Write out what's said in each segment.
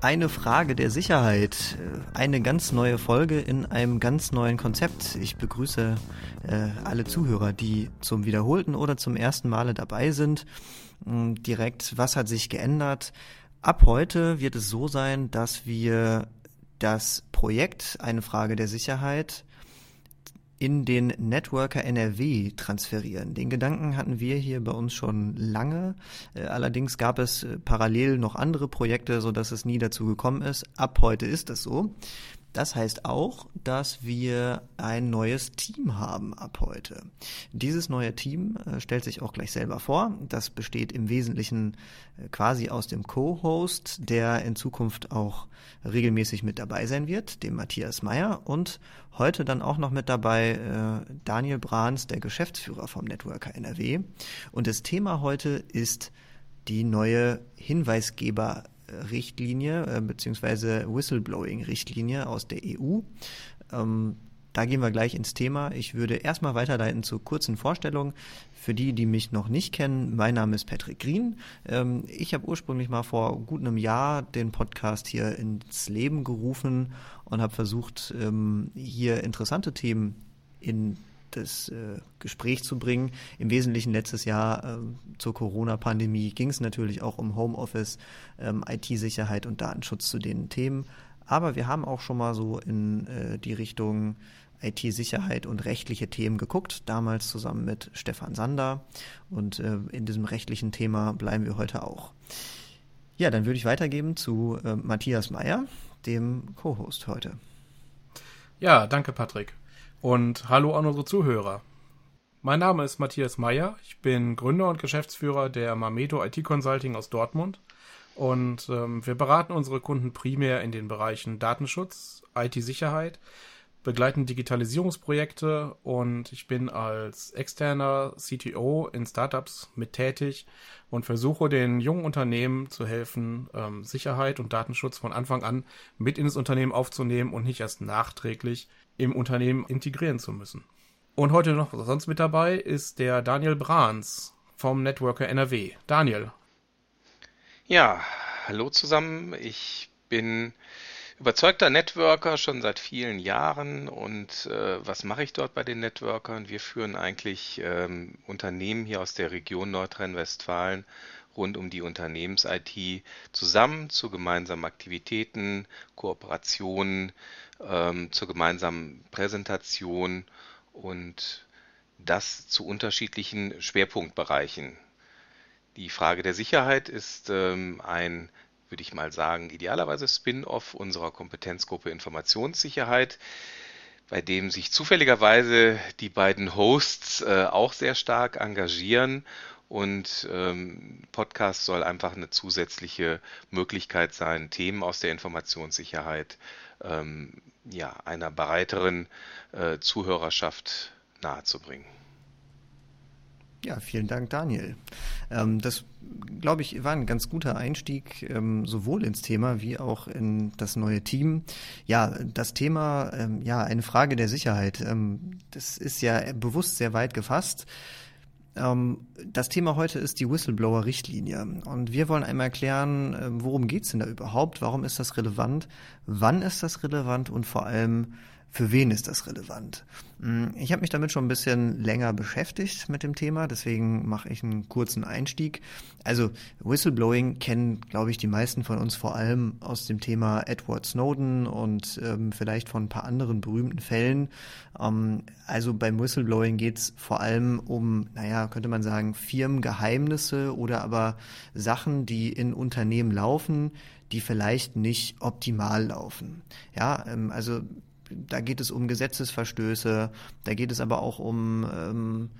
Eine Frage der Sicherheit, eine ganz neue Folge in einem ganz neuen Konzept. Ich begrüße äh, alle Zuhörer, die zum wiederholten oder zum ersten Male dabei sind. Hm, direkt, was hat sich geändert? Ab heute wird es so sein, dass wir das Projekt Eine Frage der Sicherheit in den Networker NRW transferieren. Den Gedanken hatten wir hier bei uns schon lange. Äh, allerdings gab es äh, parallel noch andere Projekte, so dass es nie dazu gekommen ist. Ab heute ist es so. Das heißt auch, dass wir ein neues Team haben ab heute. Dieses neue Team äh, stellt sich auch gleich selber vor. Das besteht im Wesentlichen äh, quasi aus dem Co-Host, der in Zukunft auch regelmäßig mit dabei sein wird, dem Matthias Meyer und heute dann auch noch mit dabei äh, Daniel Brahns, der Geschäftsführer vom Networker NRW. Und das Thema heute ist die neue Hinweisgeber Richtlinie äh, beziehungsweise Whistleblowing-Richtlinie aus der EU. Ähm, da gehen wir gleich ins Thema. Ich würde erstmal weiterleiten zur kurzen Vorstellung. Für die, die mich noch nicht kennen, mein Name ist Patrick Green. Ähm, ich habe ursprünglich mal vor gut einem Jahr den Podcast hier ins Leben gerufen und habe versucht, ähm, hier interessante Themen in das äh, Gespräch zu bringen. Im Wesentlichen letztes Jahr äh, zur Corona-Pandemie ging es natürlich auch um Homeoffice, ähm, IT-Sicherheit und Datenschutz zu den Themen. Aber wir haben auch schon mal so in äh, die Richtung IT-Sicherheit und rechtliche Themen geguckt, damals zusammen mit Stefan Sander. Und äh, in diesem rechtlichen Thema bleiben wir heute auch. Ja, dann würde ich weitergeben zu äh, Matthias Meyer, dem Co-Host heute. Ja, danke, Patrick und hallo an unsere Zuhörer. Mein Name ist Matthias Meyer. Ich bin Gründer und Geschäftsführer der Mamedo IT Consulting aus Dortmund. Und ähm, wir beraten unsere Kunden primär in den Bereichen Datenschutz, IT-Sicherheit, begleiten Digitalisierungsprojekte und ich bin als externer CTO in Startups mit tätig und versuche den jungen Unternehmen zu helfen, ähm, Sicherheit und Datenschutz von Anfang an mit ins Unternehmen aufzunehmen und nicht erst nachträglich im Unternehmen integrieren zu müssen. Und heute noch sonst mit dabei ist der Daniel Brahns vom Networker NRW. Daniel. Ja, hallo zusammen. Ich bin überzeugter Networker schon seit vielen Jahren und äh, was mache ich dort bei den Networkern? Wir führen eigentlich ähm, Unternehmen hier aus der Region Nordrhein-Westfalen rund um die Unternehmens-IT zusammen zu gemeinsamen Aktivitäten, Kooperationen, ähm, zur gemeinsamen Präsentation und das zu unterschiedlichen Schwerpunktbereichen. Die Frage der Sicherheit ist ähm, ein, würde ich mal sagen, idealerweise Spin-off unserer Kompetenzgruppe Informationssicherheit, bei dem sich zufälligerweise die beiden Hosts äh, auch sehr stark engagieren und ähm, Podcast soll einfach eine zusätzliche Möglichkeit sein, Themen aus der Informationssicherheit ähm, ja, einer breiteren äh, Zuhörerschaft nahezubringen. Ja, vielen Dank, Daniel. Ähm, das, glaube ich, war ein ganz guter Einstieg ähm, sowohl ins Thema wie auch in das neue Team. Ja, das Thema, ähm, ja, eine Frage der Sicherheit. Ähm, das ist ja bewusst sehr weit gefasst. Ähm, das Thema heute ist die Whistleblower-Richtlinie. Und wir wollen einmal erklären, ähm, worum geht's denn da überhaupt? Warum ist das relevant? Wann ist das relevant? Und vor allem, für wen ist das relevant? Hm, ich habe mich damit schon ein bisschen länger beschäftigt mit dem Thema, deswegen mache ich einen kurzen Einstieg. Also Whistleblowing kennen, glaube ich, die meisten von uns vor allem aus dem Thema Edward Snowden und ähm, vielleicht von ein paar anderen berühmten Fällen. Ähm, also beim Whistleblowing geht es vor allem um, naja, könnte man sagen, Firmengeheimnisse oder aber Sachen, die in Unternehmen laufen, die vielleicht nicht optimal laufen. Ja, ähm, also da geht es um Gesetzesverstöße, da geht es aber auch um ähm,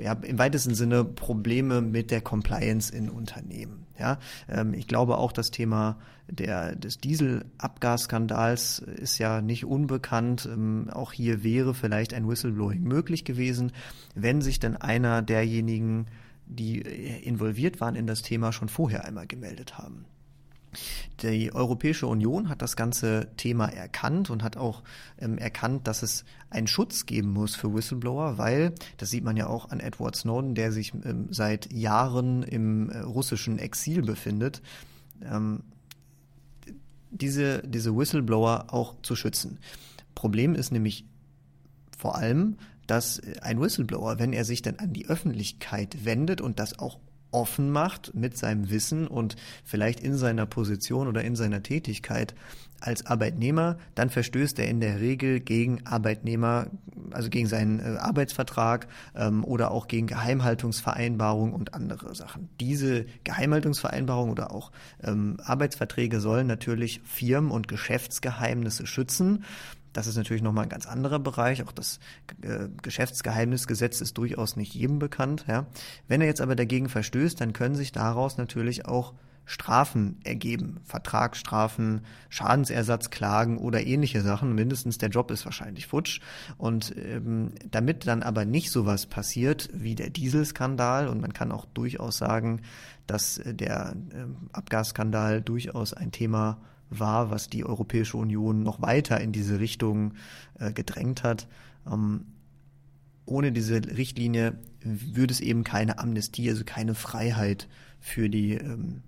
ja, im weitesten Sinne Probleme mit der Compliance in Unternehmen. Ja, ähm, ich glaube auch das Thema der, des Dieselabgasskandals ist ja nicht unbekannt. Ähm, auch hier wäre vielleicht ein Whistleblowing möglich gewesen, wenn sich denn einer derjenigen, die involviert waren in das Thema, schon vorher einmal gemeldet haben. Die Europäische Union hat das ganze Thema erkannt und hat auch ähm, erkannt, dass es einen Schutz geben muss für Whistleblower, weil, das sieht man ja auch an Edward Snowden, der sich ähm, seit Jahren im äh, russischen Exil befindet, ähm, diese, diese Whistleblower auch zu schützen. Problem ist nämlich vor allem, dass ein Whistleblower, wenn er sich dann an die Öffentlichkeit wendet und das auch offen macht mit seinem Wissen und vielleicht in seiner Position oder in seiner Tätigkeit als Arbeitnehmer, dann verstößt er in der Regel gegen Arbeitnehmer, also gegen seinen äh, Arbeitsvertrag ähm, oder auch gegen Geheimhaltungsvereinbarungen und andere Sachen. Diese Geheimhaltungsvereinbarungen oder auch ähm, Arbeitsverträge sollen natürlich Firmen- und Geschäftsgeheimnisse schützen. Das ist natürlich nochmal ein ganz anderer Bereich. Auch das äh, Geschäftsgeheimnisgesetz ist durchaus nicht jedem bekannt. Ja. Wenn er jetzt aber dagegen verstößt, dann können sich daraus natürlich auch Strafen ergeben. Vertragsstrafen, Schadensersatzklagen oder ähnliche Sachen. Mindestens der Job ist wahrscheinlich futsch. Und ähm, damit dann aber nicht sowas passiert wie der Dieselskandal, und man kann auch durchaus sagen, dass der ähm, Abgasskandal durchaus ein Thema war, was die Europäische Union noch weiter in diese Richtung äh, gedrängt hat. Ähm, ohne diese Richtlinie würde es eben keine Amnestie, also keine Freiheit für die ähm,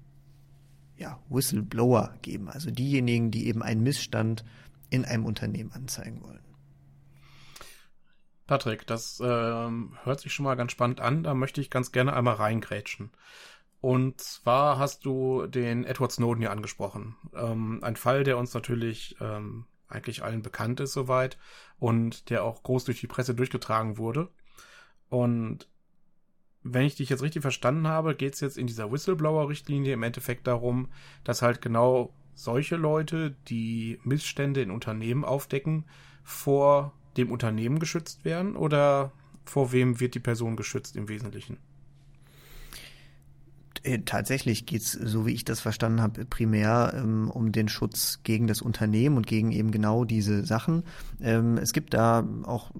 ja, Whistleblower geben, also diejenigen, die eben einen Missstand in einem Unternehmen anzeigen wollen. Patrick, das äh, hört sich schon mal ganz spannend an. Da möchte ich ganz gerne einmal reingrätschen. Und zwar hast du den Edward Snowden hier angesprochen. Ähm, ein Fall, der uns natürlich ähm, eigentlich allen bekannt ist soweit und der auch groß durch die Presse durchgetragen wurde. Und wenn ich dich jetzt richtig verstanden habe, geht es jetzt in dieser Whistleblower-Richtlinie im Endeffekt darum, dass halt genau solche Leute, die Missstände in Unternehmen aufdecken, vor dem Unternehmen geschützt werden oder vor wem wird die Person geschützt im Wesentlichen? Äh, tatsächlich geht es, so wie ich das verstanden habe, primär ähm, um den Schutz gegen das Unternehmen und gegen eben genau diese Sachen. Ähm, es gibt da auch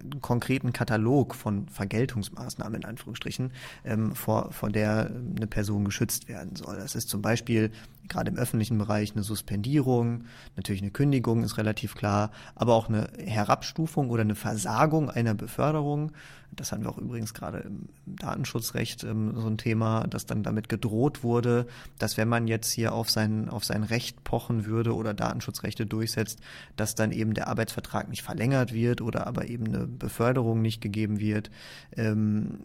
einen konkreten Katalog von Vergeltungsmaßnahmen in Anführungsstrichen, ähm, vor, vor der eine Person geschützt werden soll. Das ist zum Beispiel gerade im öffentlichen Bereich eine Suspendierung, natürlich eine Kündigung ist relativ klar, aber auch eine Herabstufung oder eine Versagung einer Beförderung. Das haben wir auch übrigens gerade im Datenschutzrecht ähm, so ein Thema, dass dann damit gedroht wurde, dass wenn man jetzt hier auf sein, auf sein Recht pochen würde oder Datenschutzrechte durchsetzt, dass dann eben der Arbeitsvertrag nicht verlängert wird oder aber eben eine Beförderung nicht gegeben wird. Ähm,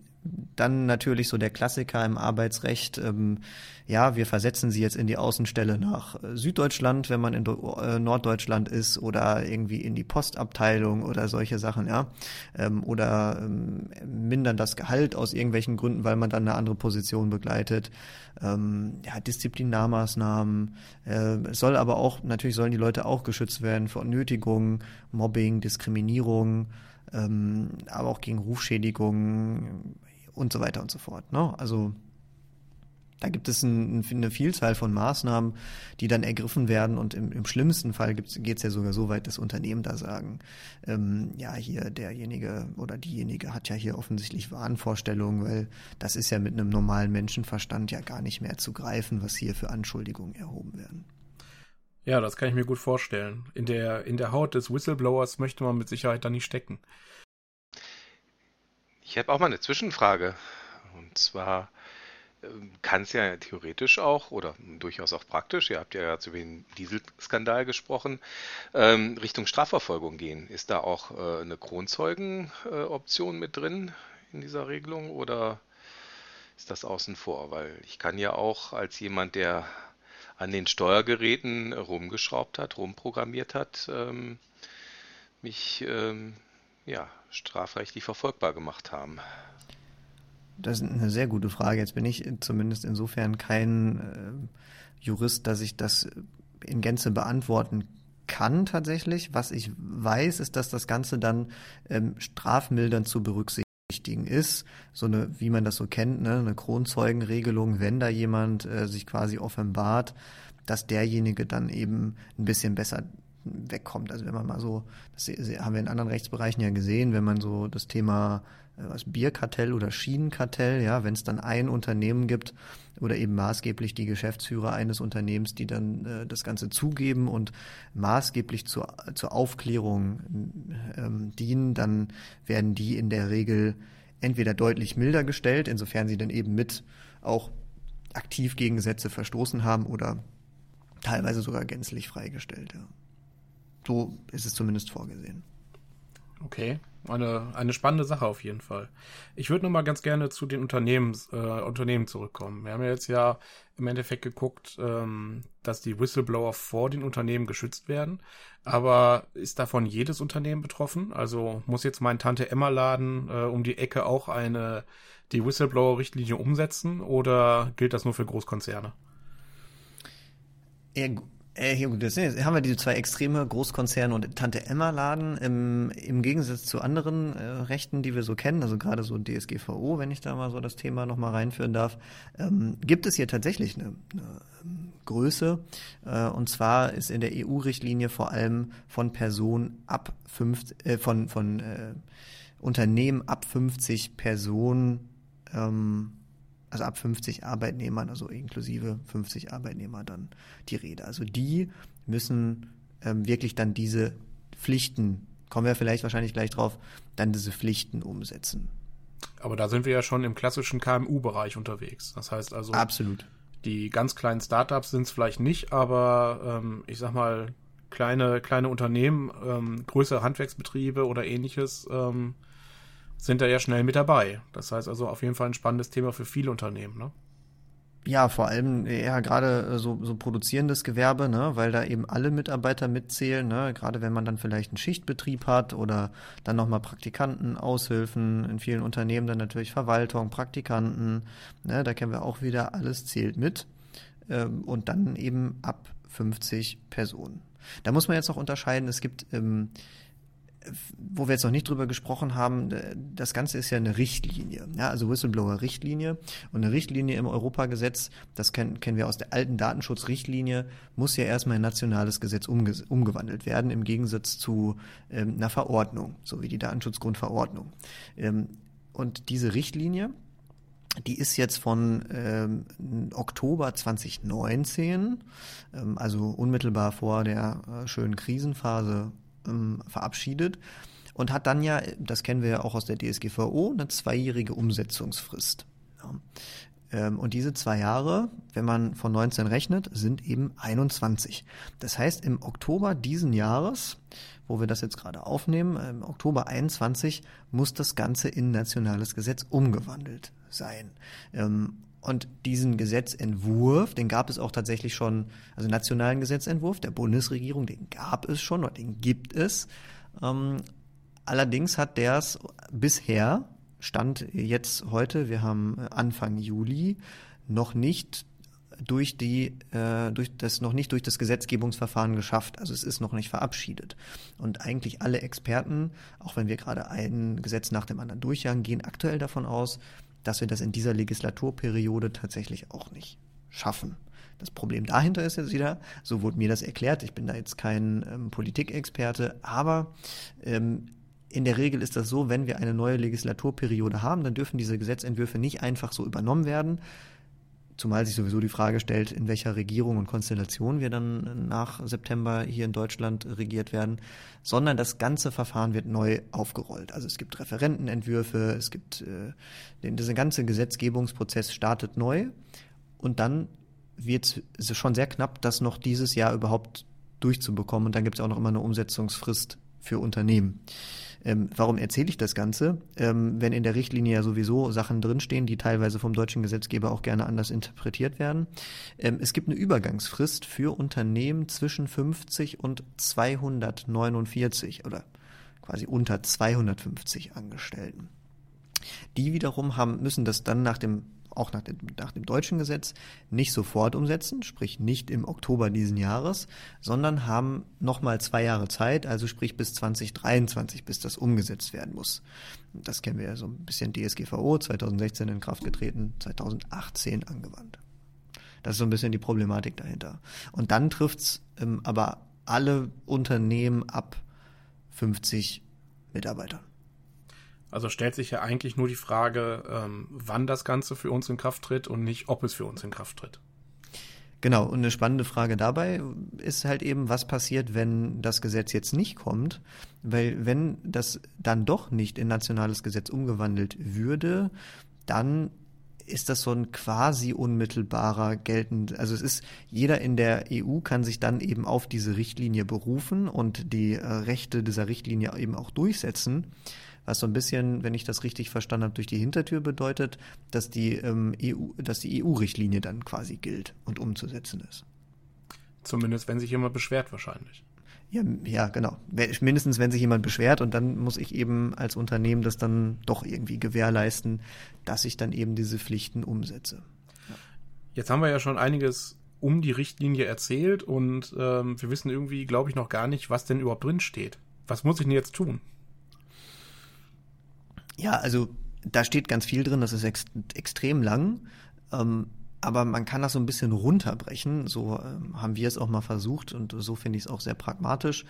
dann natürlich so der Klassiker im Arbeitsrecht, ähm, ja, wir versetzen sie jetzt in die Außenstelle nach äh, Süddeutschland, wenn man in äh, Norddeutschland ist, oder irgendwie in die Postabteilung oder solche Sachen, ja. Ähm, oder ähm, mindern das Gehalt aus irgendwelchen Gründen, weil man dann eine andere Position begleitet. Ähm, ja, Disziplinarmaßnahmen. Äh, soll aber auch, natürlich sollen die Leute auch geschützt werden vor Nötigung, Mobbing, Diskriminierung, ähm, aber auch gegen Rufschädigungen, und so weiter und so fort. Ne? Also da gibt es ein, eine Vielzahl von Maßnahmen, die dann ergriffen werden und im, im schlimmsten Fall geht es ja sogar so weit, dass Unternehmen da sagen, ähm, ja, hier derjenige oder diejenige hat ja hier offensichtlich Wahnvorstellungen, weil das ist ja mit einem normalen Menschenverstand ja gar nicht mehr zu greifen, was hier für Anschuldigungen erhoben werden. Ja, das kann ich mir gut vorstellen. In der, in der Haut des Whistleblowers möchte man mit Sicherheit da nicht stecken. Ich habe auch mal eine Zwischenfrage. Und zwar ähm, kann es ja theoretisch auch oder durchaus auch praktisch, ihr habt ja gerade über den Dieselskandal gesprochen, ähm, Richtung Strafverfolgung gehen. Ist da auch äh, eine Kronzeugenoption äh, mit drin in dieser Regelung oder ist das außen vor? Weil ich kann ja auch als jemand, der an den Steuergeräten rumgeschraubt hat, rumprogrammiert hat, ähm, mich ähm, ja, strafrechtlich verfolgbar gemacht haben? Das ist eine sehr gute Frage. Jetzt bin ich zumindest insofern kein äh, Jurist, dass ich das in Gänze beantworten kann tatsächlich. Was ich weiß, ist, dass das Ganze dann ähm, strafmildern zu berücksichtigen ist. So eine, wie man das so kennt, ne, eine Kronzeugenregelung, wenn da jemand äh, sich quasi offenbart, dass derjenige dann eben ein bisschen besser wegkommt. Also wenn man mal so, das haben wir in anderen Rechtsbereichen ja gesehen, wenn man so das Thema äh, was Bierkartell oder Schienenkartell, ja, wenn es dann ein Unternehmen gibt oder eben maßgeblich die Geschäftsführer eines Unternehmens, die dann äh, das Ganze zugeben und maßgeblich zur, zur Aufklärung ähm, dienen, dann werden die in der Regel entweder deutlich milder gestellt, insofern sie dann eben mit auch aktiv gegen Gesetze verstoßen haben oder teilweise sogar gänzlich freigestellt. Ja. So ist es zumindest vorgesehen. Okay, eine, eine spannende Sache auf jeden Fall. Ich würde noch mal ganz gerne zu den Unternehmens, äh, Unternehmen zurückkommen. Wir haben ja jetzt ja im Endeffekt geguckt, ähm, dass die Whistleblower vor den Unternehmen geschützt werden. Aber ist davon jedes Unternehmen betroffen? Also muss jetzt mein Tante Emma Laden äh, um die Ecke auch eine die Whistleblower-Richtlinie umsetzen oder gilt das nur für Großkonzerne? Ja, äh, hier, gut, das haben wir diese zwei Extreme, Großkonzerne und Tante-Emma-Laden. Im, Im Gegensatz zu anderen äh, Rechten, die wir so kennen, also gerade so DSGVO, wenn ich da mal so das Thema nochmal reinführen darf, ähm, gibt es hier tatsächlich eine, eine ähm, Größe. Äh, und zwar ist in der EU-Richtlinie vor allem von Personen ab 50, äh, von, von äh, Unternehmen ab 50 Personen ähm, also ab 50 Arbeitnehmern, also inklusive 50 Arbeitnehmer dann die Rede. Also die müssen ähm, wirklich dann diese Pflichten, kommen wir vielleicht wahrscheinlich gleich drauf, dann diese Pflichten umsetzen. Aber da sind wir ja schon im klassischen KMU-Bereich unterwegs. Das heißt also. Absolut. Die ganz kleinen Startups sind es vielleicht nicht, aber ähm, ich sag mal, kleine, kleine Unternehmen, ähm, größere Handwerksbetriebe oder ähnliches, ähm, sind da ja schnell mit dabei. Das heißt also auf jeden Fall ein spannendes Thema für viele Unternehmen, ne? Ja, vor allem ja gerade äh, so, so produzierendes Gewerbe, ne, weil da eben alle Mitarbeiter mitzählen, ne, gerade wenn man dann vielleicht einen Schichtbetrieb hat oder dann nochmal Praktikanten, Aushilfen, in vielen Unternehmen dann natürlich Verwaltung, Praktikanten, ne, da kennen wir auch wieder, alles zählt mit ähm, und dann eben ab 50 Personen. Da muss man jetzt noch unterscheiden, es gibt ähm, wo wir jetzt noch nicht drüber gesprochen haben, das Ganze ist ja eine Richtlinie, ja, also Whistleblower-Richtlinie. Und eine Richtlinie im Europagesetz, das kennen, kennen wir aus der alten Datenschutzrichtlinie, muss ja erstmal in nationales Gesetz umge umgewandelt werden, im Gegensatz zu ähm, einer Verordnung, so wie die Datenschutzgrundverordnung. Ähm, und diese Richtlinie, die ist jetzt von ähm, Oktober 2019, ähm, also unmittelbar vor der äh, schönen Krisenphase ähm, verabschiedet und hat dann ja, das kennen wir ja auch aus der DSGVO, eine zweijährige Umsetzungsfrist. Ja. Ähm, und diese zwei Jahre, wenn man von 19 rechnet, sind eben 21. Das heißt, im Oktober diesen Jahres, wo wir das jetzt gerade aufnehmen, im Oktober 21 muss das Ganze in nationales Gesetz umgewandelt sein. Ähm, und diesen Gesetzentwurf, den gab es auch tatsächlich schon, also nationalen Gesetzentwurf der Bundesregierung, den gab es schon oder den gibt es. Ähm, allerdings hat der es bisher, Stand jetzt heute, wir haben Anfang Juli, noch nicht durch die äh, durch das noch nicht durch das Gesetzgebungsverfahren geschafft. Also es ist noch nicht verabschiedet. Und eigentlich alle Experten, auch wenn wir gerade ein Gesetz nach dem anderen durchjagen, gehen aktuell davon aus, dass wir das in dieser Legislaturperiode tatsächlich auch nicht schaffen. Das Problem dahinter ist jetzt wieder, so wurde mir das erklärt, ich bin da jetzt kein ähm, Politikexperte, aber ähm, in der Regel ist das so, wenn wir eine neue Legislaturperiode haben, dann dürfen diese Gesetzentwürfe nicht einfach so übernommen werden, Zumal sich sowieso die Frage stellt, in welcher Regierung und Konstellation wir dann nach September hier in Deutschland regiert werden, sondern das ganze Verfahren wird neu aufgerollt. Also es gibt Referentenentwürfe, es gibt äh, den, dieser ganze Gesetzgebungsprozess startet neu und dann wird es schon sehr knapp, das noch dieses Jahr überhaupt durchzubekommen. Und dann gibt es auch noch immer eine Umsetzungsfrist für Unternehmen. Ähm, warum erzähle ich das Ganze? Ähm, wenn in der Richtlinie ja sowieso Sachen drinstehen, die teilweise vom deutschen Gesetzgeber auch gerne anders interpretiert werden. Ähm, es gibt eine Übergangsfrist für Unternehmen zwischen 50 und 249 oder quasi unter 250 Angestellten. Die wiederum haben, müssen das dann nach dem auch nach dem, nach dem deutschen Gesetz nicht sofort umsetzen, sprich nicht im Oktober diesen Jahres, sondern haben nochmal zwei Jahre Zeit, also sprich bis 2023, bis das umgesetzt werden muss. Das kennen wir ja so ein bisschen DSGVO, 2016 in Kraft getreten, 2018 angewandt. Das ist so ein bisschen die Problematik dahinter. Und dann trifft's ähm, aber alle Unternehmen ab 50 Mitarbeitern. Also stellt sich ja eigentlich nur die Frage, ähm, wann das Ganze für uns in Kraft tritt und nicht, ob es für uns in Kraft tritt. Genau, und eine spannende Frage dabei ist halt eben, was passiert, wenn das Gesetz jetzt nicht kommt, weil wenn das dann doch nicht in nationales Gesetz umgewandelt würde, dann ist das so ein quasi unmittelbarer geltend. Also es ist, jeder in der EU kann sich dann eben auf diese Richtlinie berufen und die äh, Rechte dieser Richtlinie eben auch durchsetzen. Was so ein bisschen, wenn ich das richtig verstanden habe, durch die Hintertür bedeutet, dass die ähm, EU, dass die EU-Richtlinie dann quasi gilt und umzusetzen ist. Zumindest wenn sich jemand beschwert wahrscheinlich. Ja, ja, genau. Mindestens, wenn sich jemand beschwert und dann muss ich eben als Unternehmen das dann doch irgendwie gewährleisten, dass ich dann eben diese Pflichten umsetze. Ja. Jetzt haben wir ja schon einiges um die Richtlinie erzählt und ähm, wir wissen irgendwie, glaube ich, noch gar nicht, was denn überhaupt drin steht. Was muss ich denn jetzt tun? Ja, also da steht ganz viel drin, das ist ex extrem lang. Ähm, aber man kann das so ein bisschen runterbrechen. So ähm, haben wir es auch mal versucht und so finde ich es auch sehr pragmatisch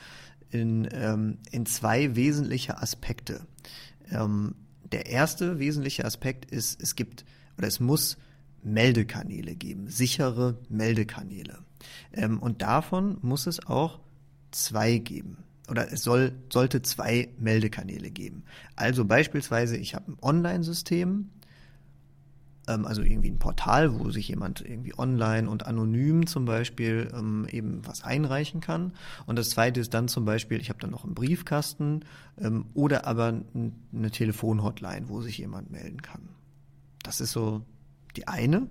in, ähm, in zwei wesentliche Aspekte. Ähm, der erste wesentliche Aspekt ist, es gibt oder es muss Meldekanäle geben, sichere Meldekanäle. Ähm, und davon muss es auch zwei geben. Oder es soll, sollte zwei Meldekanäle geben. Also beispielsweise, ich habe ein Online-System, ähm, also irgendwie ein Portal, wo sich jemand irgendwie online und anonym zum Beispiel ähm, eben was einreichen kann. Und das zweite ist dann zum Beispiel, ich habe dann noch einen Briefkasten ähm, oder aber eine Telefonhotline, wo sich jemand melden kann. Das ist so die eine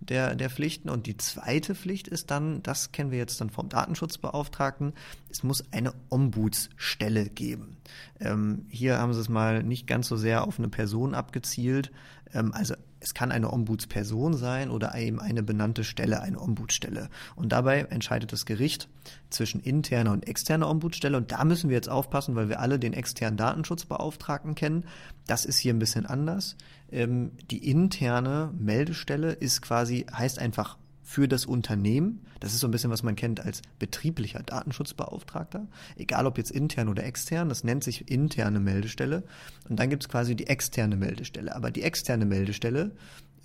der, der Pflichten. Und die zweite Pflicht ist dann, das kennen wir jetzt dann vom Datenschutzbeauftragten, es muss eine Ombudsstelle geben. Ähm, hier haben sie es mal nicht ganz so sehr auf eine Person abgezielt. Ähm, also es kann eine Ombudsperson sein oder eben eine benannte Stelle, eine Ombudsstelle. Und dabei entscheidet das Gericht zwischen interner und externer Ombudsstelle. Und da müssen wir jetzt aufpassen, weil wir alle den externen Datenschutzbeauftragten kennen. Das ist hier ein bisschen anders. Ähm, die interne Meldestelle ist quasi, heißt einfach für das Unternehmen. Das ist so ein bisschen, was man kennt als betrieblicher Datenschutzbeauftragter. Egal ob jetzt intern oder extern, das nennt sich interne Meldestelle. Und dann gibt es quasi die externe Meldestelle. Aber die externe Meldestelle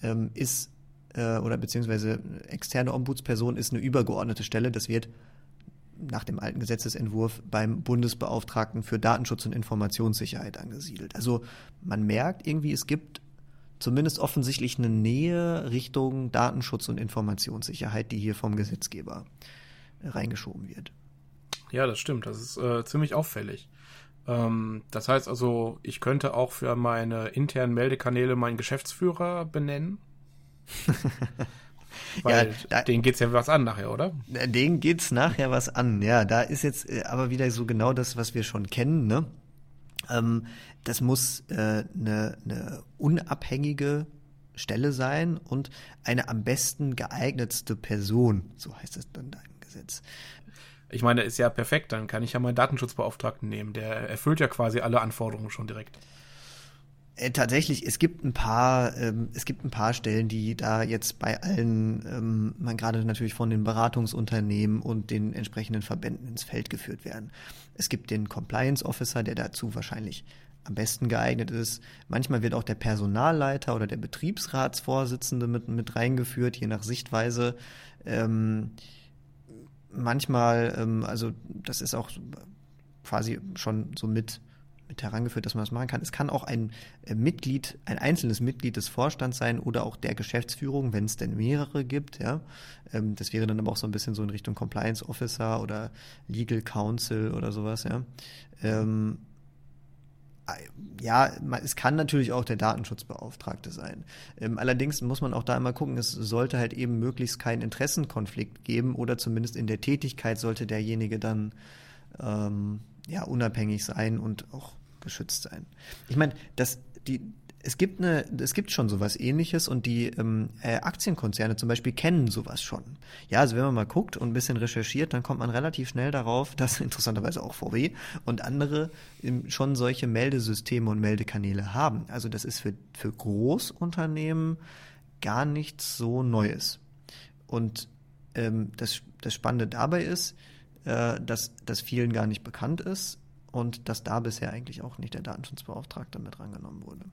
ähm, ist, äh, oder beziehungsweise externe Ombudsperson ist eine übergeordnete Stelle. Das wird nach dem alten Gesetzesentwurf beim Bundesbeauftragten für Datenschutz und Informationssicherheit angesiedelt. Also man merkt irgendwie, es gibt zumindest offensichtlich eine Nähe Richtung Datenschutz und Informationssicherheit, die hier vom Gesetzgeber reingeschoben wird. Ja, das stimmt. Das ist äh, ziemlich auffällig. Ähm, das heißt also, ich könnte auch für meine internen Meldekanäle meinen Geschäftsführer benennen. Weil ja, denen geht's ja was an nachher, oder? Denen geht's nachher was an, ja. Da ist jetzt äh, aber wieder so genau das, was wir schon kennen, ne? Ähm, das muss äh, eine, eine unabhängige Stelle sein und eine am besten geeignetste Person, so heißt es dann da im Gesetz. Ich meine, ist ja perfekt, dann kann ich ja meinen Datenschutzbeauftragten nehmen, der erfüllt ja quasi alle Anforderungen schon direkt. Äh, tatsächlich, es gibt ein paar, ähm, es gibt ein paar Stellen, die da jetzt bei allen, ähm, man gerade natürlich von den Beratungsunternehmen und den entsprechenden Verbänden ins Feld geführt werden. Es gibt den Compliance Officer, der dazu wahrscheinlich am besten geeignet ist. Manchmal wird auch der Personalleiter oder der Betriebsratsvorsitzende mit, mit reingeführt, je nach Sichtweise. Ähm, manchmal, ähm, also das ist auch quasi schon so mit mit herangeführt, dass man das machen kann. Es kann auch ein äh, Mitglied, ein einzelnes Mitglied des Vorstands sein oder auch der Geschäftsführung, wenn es denn mehrere gibt. Ja, ähm, das wäre dann aber auch so ein bisschen so in Richtung Compliance Officer oder Legal Counsel oder sowas. Ja, ähm, ja, es kann natürlich auch der Datenschutzbeauftragte sein. Ähm, allerdings muss man auch da immer gucken, es sollte halt eben möglichst keinen Interessenkonflikt geben oder zumindest in der Tätigkeit sollte derjenige dann ähm, ja, unabhängig sein und auch geschützt sein. Ich meine, das, die, es gibt eine, es gibt schon sowas ähnliches und die ähm, äh, Aktienkonzerne zum Beispiel kennen sowas schon. Ja, also wenn man mal guckt und ein bisschen recherchiert, dann kommt man relativ schnell darauf, dass interessanterweise auch VW und andere ähm, schon solche Meldesysteme und Meldekanäle haben. Also das ist für, für Großunternehmen gar nichts so Neues. Und ähm, das, das Spannende dabei ist, äh, dass das vielen gar nicht bekannt ist und dass da bisher eigentlich auch nicht der Datenschutzbeauftragte mit rangenommen wurde.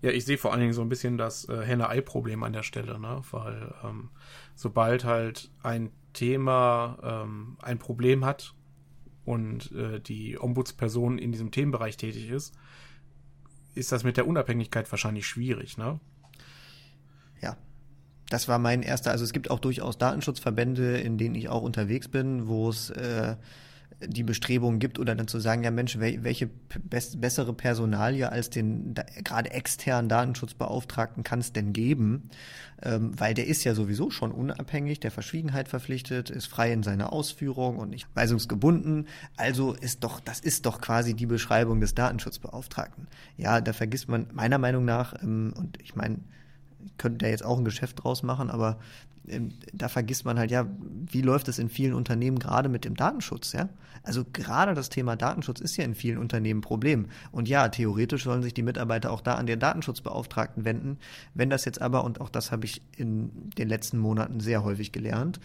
Ja, ich sehe vor allen Dingen so ein bisschen das äh, Henne-Ei-Problem an der Stelle, ne? weil ähm, sobald halt ein Thema ähm, ein Problem hat und äh, die Ombudsperson in diesem Themenbereich tätig ist, ist das mit der Unabhängigkeit wahrscheinlich schwierig, ne? Ja. Das war mein erster, also es gibt auch durchaus Datenschutzverbände, in denen ich auch unterwegs bin, wo es äh, die Bestrebungen gibt oder dann zu sagen, ja Mensch, welche bessere Personalie als den da, gerade externen Datenschutzbeauftragten kann es denn geben? Ähm, weil der ist ja sowieso schon unabhängig, der Verschwiegenheit verpflichtet, ist frei in seiner Ausführung und nicht weisungsgebunden. Also ist doch, das ist doch quasi die Beschreibung des Datenschutzbeauftragten. Ja, da vergisst man meiner Meinung nach, ähm, und ich meine, könnte da jetzt auch ein Geschäft draus machen, aber da vergisst man halt, ja, wie läuft es in vielen Unternehmen gerade mit dem Datenschutz, ja? Also gerade das Thema Datenschutz ist ja in vielen Unternehmen ein Problem. Und ja, theoretisch sollen sich die Mitarbeiter auch da an den Datenschutzbeauftragten wenden. Wenn das jetzt aber, und auch das habe ich in den letzten Monaten sehr häufig gelernt,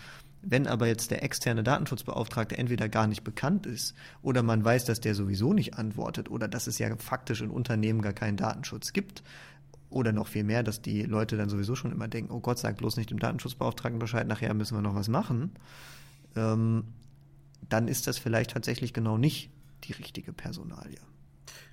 wenn aber jetzt der externe Datenschutzbeauftragte entweder gar nicht bekannt ist oder man weiß, dass der sowieso nicht antwortet oder dass es ja faktisch in Unternehmen gar keinen Datenschutz gibt, oder noch viel mehr, dass die Leute dann sowieso schon immer denken, oh Gott, sag bloß nicht dem Datenschutzbeauftragten Bescheid, nachher müssen wir noch was machen. Ähm, dann ist das vielleicht tatsächlich genau nicht die richtige Personalie.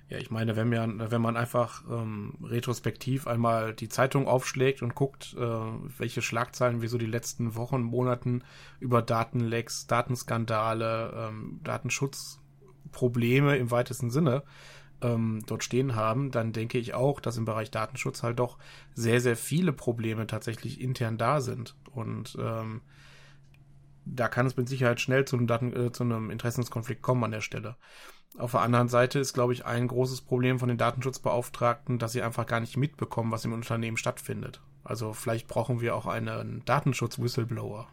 Ja, ich meine, wenn man, wenn man einfach ähm, retrospektiv einmal die Zeitung aufschlägt und guckt, äh, welche Schlagzeilen wir so die letzten Wochen, Monaten über Datenlecks, Datenskandale, ähm, Datenschutzprobleme im weitesten Sinne ähm, dort stehen haben, dann denke ich auch, dass im Bereich Datenschutz halt doch sehr, sehr viele Probleme tatsächlich intern da sind. Und ähm, da kann es mit Sicherheit schnell zu einem, Daten, äh, zu einem Interessenskonflikt kommen an der Stelle. Auf der anderen Seite ist, glaube ich, ein großes Problem von den Datenschutzbeauftragten, dass sie einfach gar nicht mitbekommen, was im Unternehmen stattfindet. Also vielleicht brauchen wir auch einen Datenschutz-Whistleblower.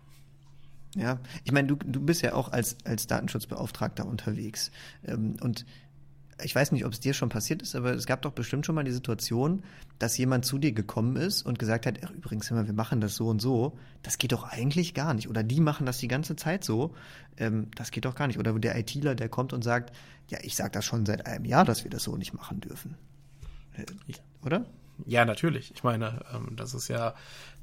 Ja, ich meine, du, du bist ja auch als, als Datenschutzbeauftragter unterwegs. Ähm, und ich weiß nicht, ob es dir schon passiert ist, aber es gab doch bestimmt schon mal die Situation, dass jemand zu dir gekommen ist und gesagt hat, übrigens, wir machen das so und so, das geht doch eigentlich gar nicht. Oder die machen das die ganze Zeit so, ähm, das geht doch gar nicht. Oder der ITler, der kommt und sagt, ja, ich sage das schon seit einem Jahr, dass wir das so nicht machen dürfen. Äh, oder? Ja, natürlich. Ich meine, ähm, das ist ja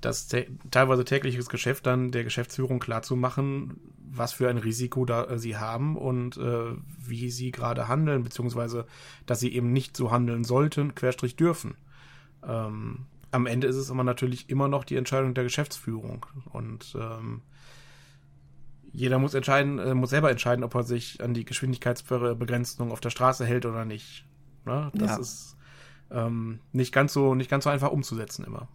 das teilweise tägliches Geschäft dann der Geschäftsführung klarzumachen, was für ein Risiko da äh, sie haben und äh, wie sie gerade handeln, beziehungsweise dass sie eben nicht so handeln sollten, querstrich dürfen. Ähm, am Ende ist es aber natürlich immer noch die Entscheidung der Geschäftsführung und ähm, jeder muss entscheiden, äh, muss selber entscheiden, ob er sich an die Geschwindigkeitsbegrenzung auf der Straße hält oder nicht. Ne? Das ja. ist ähm, nicht ganz so nicht ganz so einfach umzusetzen immer.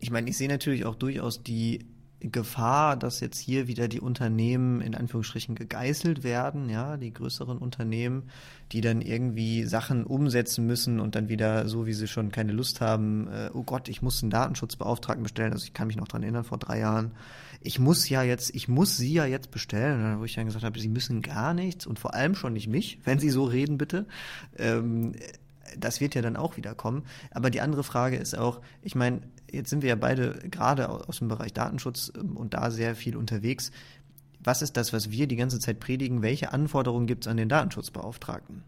Ich meine, ich sehe natürlich auch durchaus die Gefahr, dass jetzt hier wieder die Unternehmen in Anführungsstrichen gegeißelt werden, ja, die größeren Unternehmen, die dann irgendwie Sachen umsetzen müssen und dann wieder so, wie sie schon keine Lust haben, äh, oh Gott, ich muss einen Datenschutzbeauftragten bestellen. Also ich kann mich noch dran erinnern, vor drei Jahren, ich muss ja jetzt, ich muss sie ja jetzt bestellen, wo ich dann gesagt habe, sie müssen gar nichts und vor allem schon nicht mich, wenn sie so reden, bitte. Ähm, das wird ja dann auch wieder kommen. Aber die andere Frage ist auch, ich meine, jetzt sind wir ja beide gerade aus dem Bereich Datenschutz ähm, und da sehr viel unterwegs. Was ist das, was wir die ganze Zeit predigen? Welche Anforderungen gibt es an den Datenschutzbeauftragten?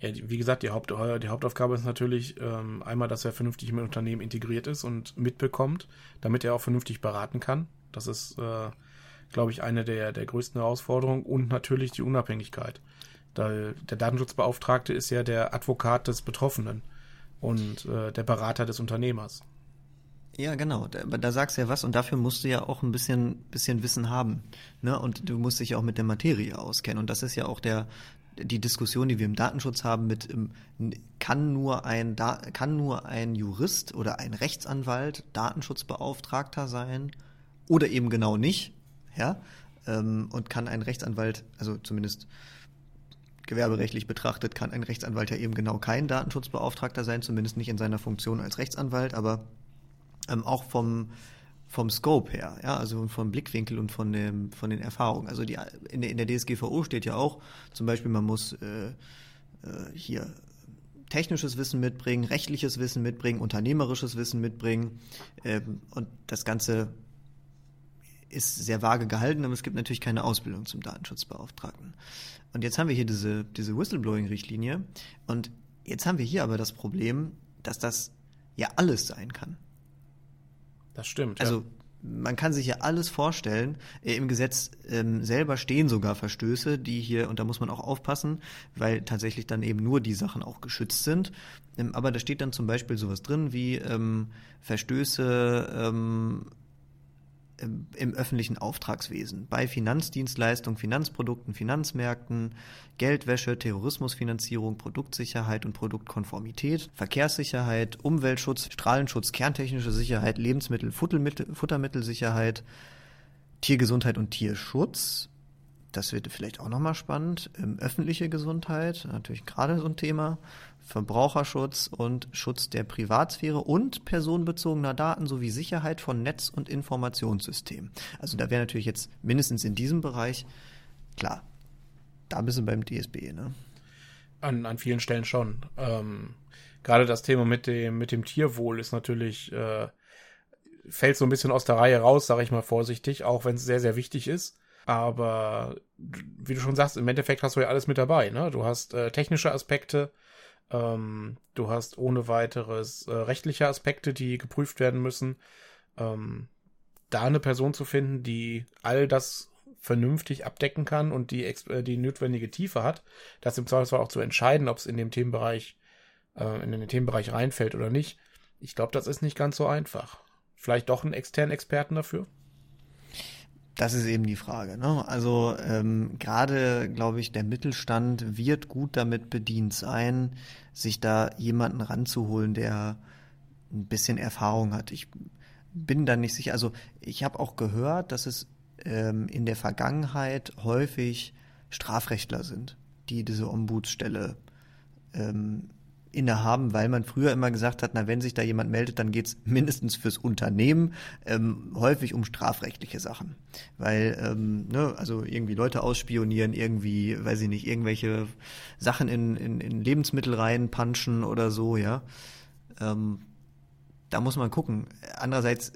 Ja, wie gesagt, die, Haupt, die Hauptaufgabe ist natürlich ähm, einmal, dass er vernünftig im Unternehmen integriert ist und mitbekommt, damit er auch vernünftig beraten kann. Das ist, äh, glaube ich, eine der, der größten Herausforderungen und natürlich die Unabhängigkeit. Da, der Datenschutzbeauftragte ist ja der Advokat des Betroffenen und äh, der Berater des Unternehmers. Ja, genau. Da, da sagst du ja was und dafür musst du ja auch ein bisschen, bisschen Wissen haben. Ne? Und du musst dich ja auch mit der Materie auskennen. Und das ist ja auch der, die Diskussion, die wir im Datenschutz haben mit kann nur ein kann nur ein Jurist oder ein Rechtsanwalt Datenschutzbeauftragter sein oder eben genau nicht, ja? Ähm, und kann ein Rechtsanwalt, also zumindest Gewerberechtlich betrachtet kann ein Rechtsanwalt ja eben genau kein Datenschutzbeauftragter sein, zumindest nicht in seiner Funktion als Rechtsanwalt, aber ähm, auch vom, vom Scope her, ja, also vom Blickwinkel und von, dem, von den Erfahrungen. Also die, in, der, in der DSGVO steht ja auch, zum Beispiel, man muss äh, äh, hier technisches Wissen mitbringen, rechtliches Wissen mitbringen, unternehmerisches Wissen mitbringen ähm, und das Ganze ist sehr vage gehalten, aber es gibt natürlich keine Ausbildung zum Datenschutzbeauftragten. Und jetzt haben wir hier diese, diese Whistleblowing-Richtlinie. Und jetzt haben wir hier aber das Problem, dass das ja alles sein kann. Das stimmt. Also, man kann sich ja alles vorstellen. Äh, Im Gesetz ähm, selber stehen sogar Verstöße, die hier, und da muss man auch aufpassen, weil tatsächlich dann eben nur die Sachen auch geschützt sind. Ähm, aber da steht dann zum Beispiel sowas drin wie ähm, Verstöße im öffentlichen Auftragswesen, bei Finanzdienstleistungen, Finanzprodukten, Finanzmärkten, Geldwäsche, Terrorismusfinanzierung, Produktsicherheit und Produktkonformität, Verkehrssicherheit, Umweltschutz, Strahlenschutz, kerntechnische Sicherheit, Lebensmittel, Futtermittel, Futtermittelsicherheit, Tiergesundheit und Tierschutz. Das wird vielleicht auch nochmal spannend. öffentliche Gesundheit, natürlich gerade so ein Thema. Verbraucherschutz und Schutz der Privatsphäre und personenbezogener Daten sowie Sicherheit von Netz- und Informationssystemen. Also da wäre natürlich jetzt mindestens in diesem Bereich, klar, da bist du beim DSB, ne? An, an vielen Stellen schon. Ähm, gerade das Thema mit dem, mit dem Tierwohl ist natürlich, äh, fällt so ein bisschen aus der Reihe raus, sage ich mal vorsichtig, auch wenn es sehr, sehr wichtig ist. Aber wie du schon sagst, im Endeffekt hast du ja alles mit dabei. Ne? Du hast äh, technische Aspekte, ähm, du hast ohne weiteres äh, rechtliche Aspekte, die geprüft werden müssen. Ähm, da eine Person zu finden, die all das vernünftig abdecken kann und die, äh, die notwendige Tiefe hat, das im Zweifelsfall auch zu entscheiden, ob es in dem Themenbereich, äh, in den Themenbereich reinfällt oder nicht. Ich glaube, das ist nicht ganz so einfach. Vielleicht doch einen externen Experten dafür? Das ist eben die Frage. Ne? Also ähm, gerade, glaube ich, der Mittelstand wird gut damit bedient sein, sich da jemanden ranzuholen, der ein bisschen Erfahrung hat. Ich bin da nicht sicher. Also ich habe auch gehört, dass es ähm, in der Vergangenheit häufig Strafrechtler sind, die diese Ombudsstelle ähm, innehaben, weil man früher immer gesagt hat, na, wenn sich da jemand meldet, dann geht's mindestens fürs Unternehmen ähm, häufig um strafrechtliche Sachen. Weil, ähm, ne, also irgendwie Leute ausspionieren, irgendwie, weiß ich nicht, irgendwelche Sachen in, in, in Lebensmittel reinpanschen oder so, ja. Ähm, da muss man gucken. Andererseits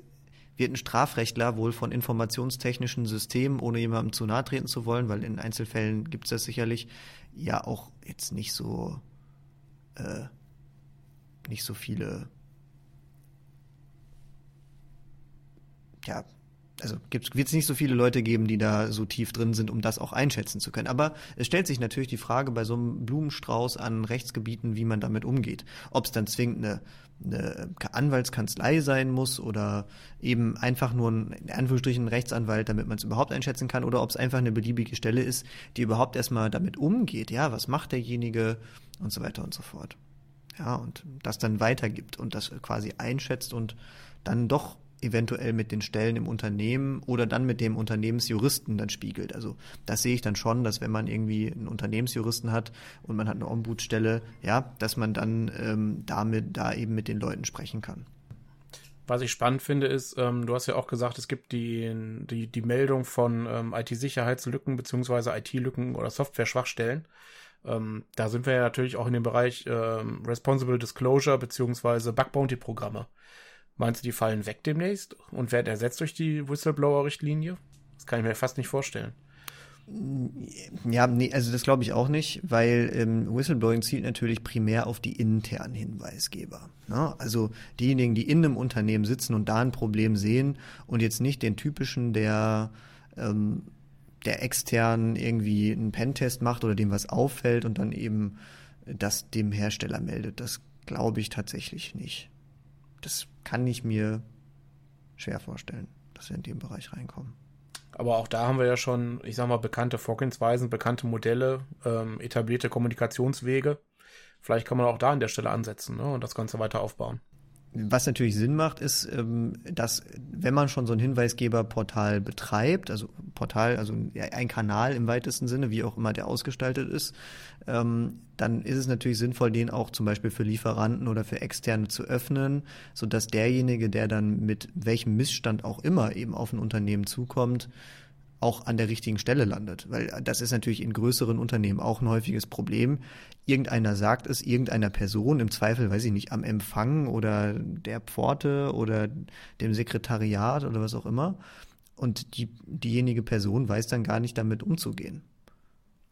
wird ein Strafrechtler wohl von informationstechnischen Systemen, ohne jemandem zu nahe treten zu wollen, weil in Einzelfällen gibt's das sicherlich, ja auch jetzt nicht so äh, nicht so viele, ja, also wird es nicht so viele Leute geben, die da so tief drin sind, um das auch einschätzen zu können. Aber es stellt sich natürlich die Frage bei so einem Blumenstrauß an Rechtsgebieten, wie man damit umgeht. Ob es dann zwingend eine, eine Anwaltskanzlei sein muss oder eben einfach nur ein, in Anführungsstrichen, ein Rechtsanwalt, damit man es überhaupt einschätzen kann, oder ob es einfach eine beliebige Stelle ist, die überhaupt erstmal damit umgeht. Ja, was macht derjenige? und so weiter und so fort. Ja, und das dann weitergibt und das quasi einschätzt und dann doch eventuell mit den Stellen im Unternehmen oder dann mit dem Unternehmensjuristen dann spiegelt. Also das sehe ich dann schon, dass wenn man irgendwie einen Unternehmensjuristen hat und man hat eine Ombudsstelle, ja, dass man dann ähm, damit da eben mit den Leuten sprechen kann. Was ich spannend finde, ist, ähm, du hast ja auch gesagt, es gibt die, die, die Meldung von ähm, IT-Sicherheitslücken beziehungsweise IT-Lücken oder Software-Schwachstellen. Ähm, da sind wir ja natürlich auch in dem Bereich ähm, Responsible Disclosure beziehungsweise Bug Bounty Programme. Meinst du, die fallen weg demnächst und werden ersetzt durch die Whistleblower-Richtlinie? Das kann ich mir fast nicht vorstellen. Ja, nee, also das glaube ich auch nicht, weil ähm, Whistleblowing zielt natürlich primär auf die internen Hinweisgeber. Ne? Also diejenigen, die in einem Unternehmen sitzen und da ein Problem sehen und jetzt nicht den typischen, der ähm, der extern irgendwie einen Pentest macht oder dem was auffällt und dann eben das dem Hersteller meldet. Das glaube ich tatsächlich nicht. Das kann ich mir schwer vorstellen, dass wir in dem Bereich reinkommen. Aber auch da haben wir ja schon, ich sag mal, bekannte Vorgehensweisen, bekannte Modelle, ähm, etablierte Kommunikationswege. Vielleicht kann man auch da an der Stelle ansetzen ne, und das Ganze weiter aufbauen. Was natürlich Sinn macht, ist, ähm, dass wenn man schon so ein Hinweisgeberportal betreibt, also Portal, also ein Kanal im weitesten Sinne, wie auch immer der ausgestaltet ist, ähm, dann ist es natürlich sinnvoll, den auch zum Beispiel für Lieferanten oder für Externe zu öffnen, sodass derjenige, der dann mit welchem Missstand auch immer eben auf ein Unternehmen zukommt, auch an der richtigen Stelle landet. Weil das ist natürlich in größeren Unternehmen auch ein häufiges Problem. Irgendeiner sagt es irgendeiner Person, im Zweifel, weiß ich nicht, am Empfang oder der Pforte oder dem Sekretariat oder was auch immer. Und die, diejenige Person weiß dann gar nicht damit umzugehen.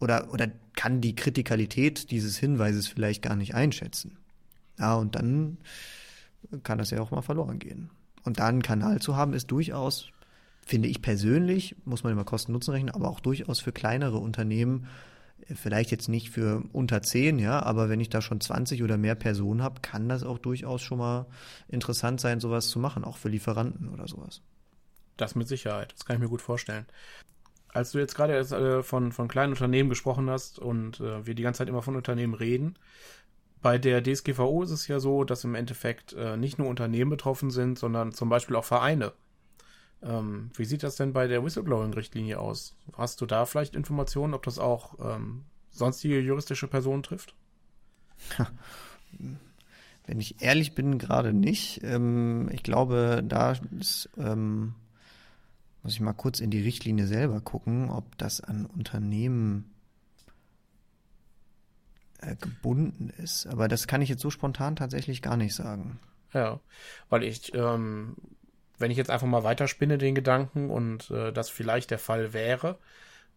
Oder, oder kann die Kritikalität dieses Hinweises vielleicht gar nicht einschätzen. Ja, und dann kann das ja auch mal verloren gehen. Und da einen Kanal zu haben, ist durchaus, finde ich persönlich, muss man immer Kosten-Nutzen rechnen, aber auch durchaus für kleinere Unternehmen, äh, vielleicht jetzt nicht für unter 10, ja, aber wenn ich da schon 20 oder mehr Personen habe, kann das auch durchaus schon mal interessant sein, sowas zu machen, auch für Lieferanten oder sowas. Das mit Sicherheit, das kann ich mir gut vorstellen. Als du jetzt gerade äh, von, von kleinen Unternehmen gesprochen hast und äh, wir die ganze Zeit immer von Unternehmen reden, bei der DSGVO ist es ja so, dass im Endeffekt nicht nur Unternehmen betroffen sind, sondern zum Beispiel auch Vereine. Ähm, wie sieht das denn bei der Whistleblowing-Richtlinie aus? Hast du da vielleicht Informationen, ob das auch ähm, sonstige juristische Personen trifft? Wenn ich ehrlich bin, gerade nicht. Ähm, ich glaube, da ist, ähm, muss ich mal kurz in die Richtlinie selber gucken, ob das an Unternehmen äh, gebunden ist. Aber das kann ich jetzt so spontan tatsächlich gar nicht sagen. Ja, weil ich, ähm, wenn ich jetzt einfach mal weiterspinne den Gedanken und äh, das vielleicht der Fall wäre,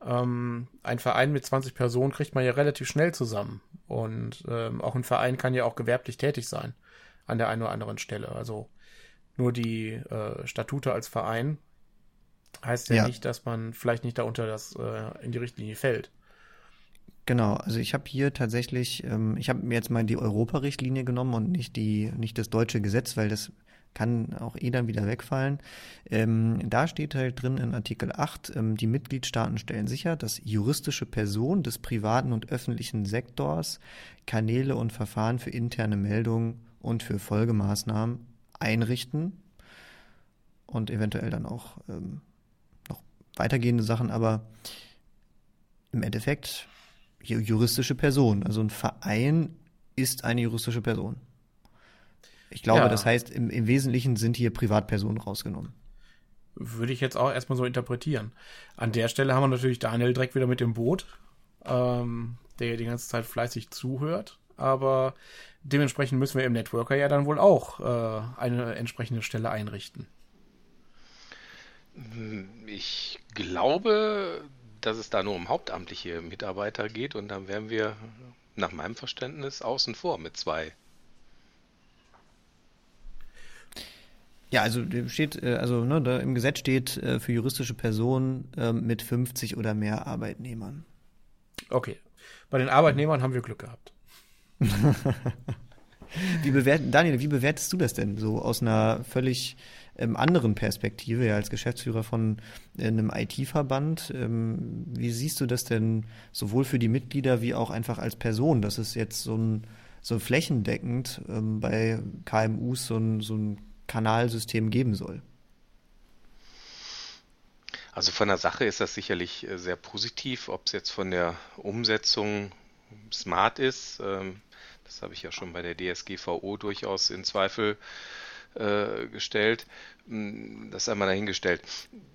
ähm, ein Verein mit 20 Personen kriegt man ja relativ schnell zusammen. Und ähm, auch ein Verein kann ja auch gewerblich tätig sein an der einen oder anderen Stelle. Also nur die äh, Statute als Verein heißt ja, ja, nicht, dass man vielleicht nicht darunter das äh, in die Richtlinie fällt. Genau, also ich habe hier tatsächlich, ähm, ich habe mir jetzt mal die Europa-Richtlinie genommen und nicht die, nicht das deutsche Gesetz, weil das kann auch eh dann wieder wegfallen. Ähm, da steht halt drin in Artikel 8, ähm, die Mitgliedstaaten stellen sicher, dass juristische Personen des privaten und öffentlichen Sektors Kanäle und Verfahren für interne Meldungen und für Folgemaßnahmen einrichten und eventuell dann auch ähm, noch weitergehende Sachen, aber im Endeffekt juristische Person. Also ein Verein ist eine juristische Person. Ich glaube, ja. das heißt, im, im Wesentlichen sind hier Privatpersonen rausgenommen. Würde ich jetzt auch erstmal so interpretieren. An der Stelle haben wir natürlich Daniel direkt wieder mit dem Boot, ähm, der die ganze Zeit fleißig zuhört. Aber dementsprechend müssen wir im Networker ja dann wohl auch äh, eine entsprechende Stelle einrichten. Ich glaube, dass es da nur um hauptamtliche Mitarbeiter geht und dann wären wir nach meinem Verständnis außen vor mit zwei. Ja, also steht, äh, also ne, da im Gesetz steht äh, für juristische Personen äh, mit 50 oder mehr Arbeitnehmern. Okay. Bei den Arbeitnehmern haben wir Glück gehabt. wie bewert, Daniel, wie bewertest du das denn so aus einer völlig ähm, anderen Perspektive, ja, als Geschäftsführer von äh, einem IT-Verband. Ähm, wie siehst du das denn sowohl für die Mitglieder wie auch einfach als Person, dass es jetzt so ein so flächendeckend ähm, bei KMUs so ein, so ein Kanalsystem geben soll? Also von der Sache ist das sicherlich äh, sehr positiv, ob es jetzt von der Umsetzung smart ist. Ähm, das habe ich ja schon bei der DSGVO durchaus in Zweifel äh, gestellt. Hm, das einmal dahingestellt.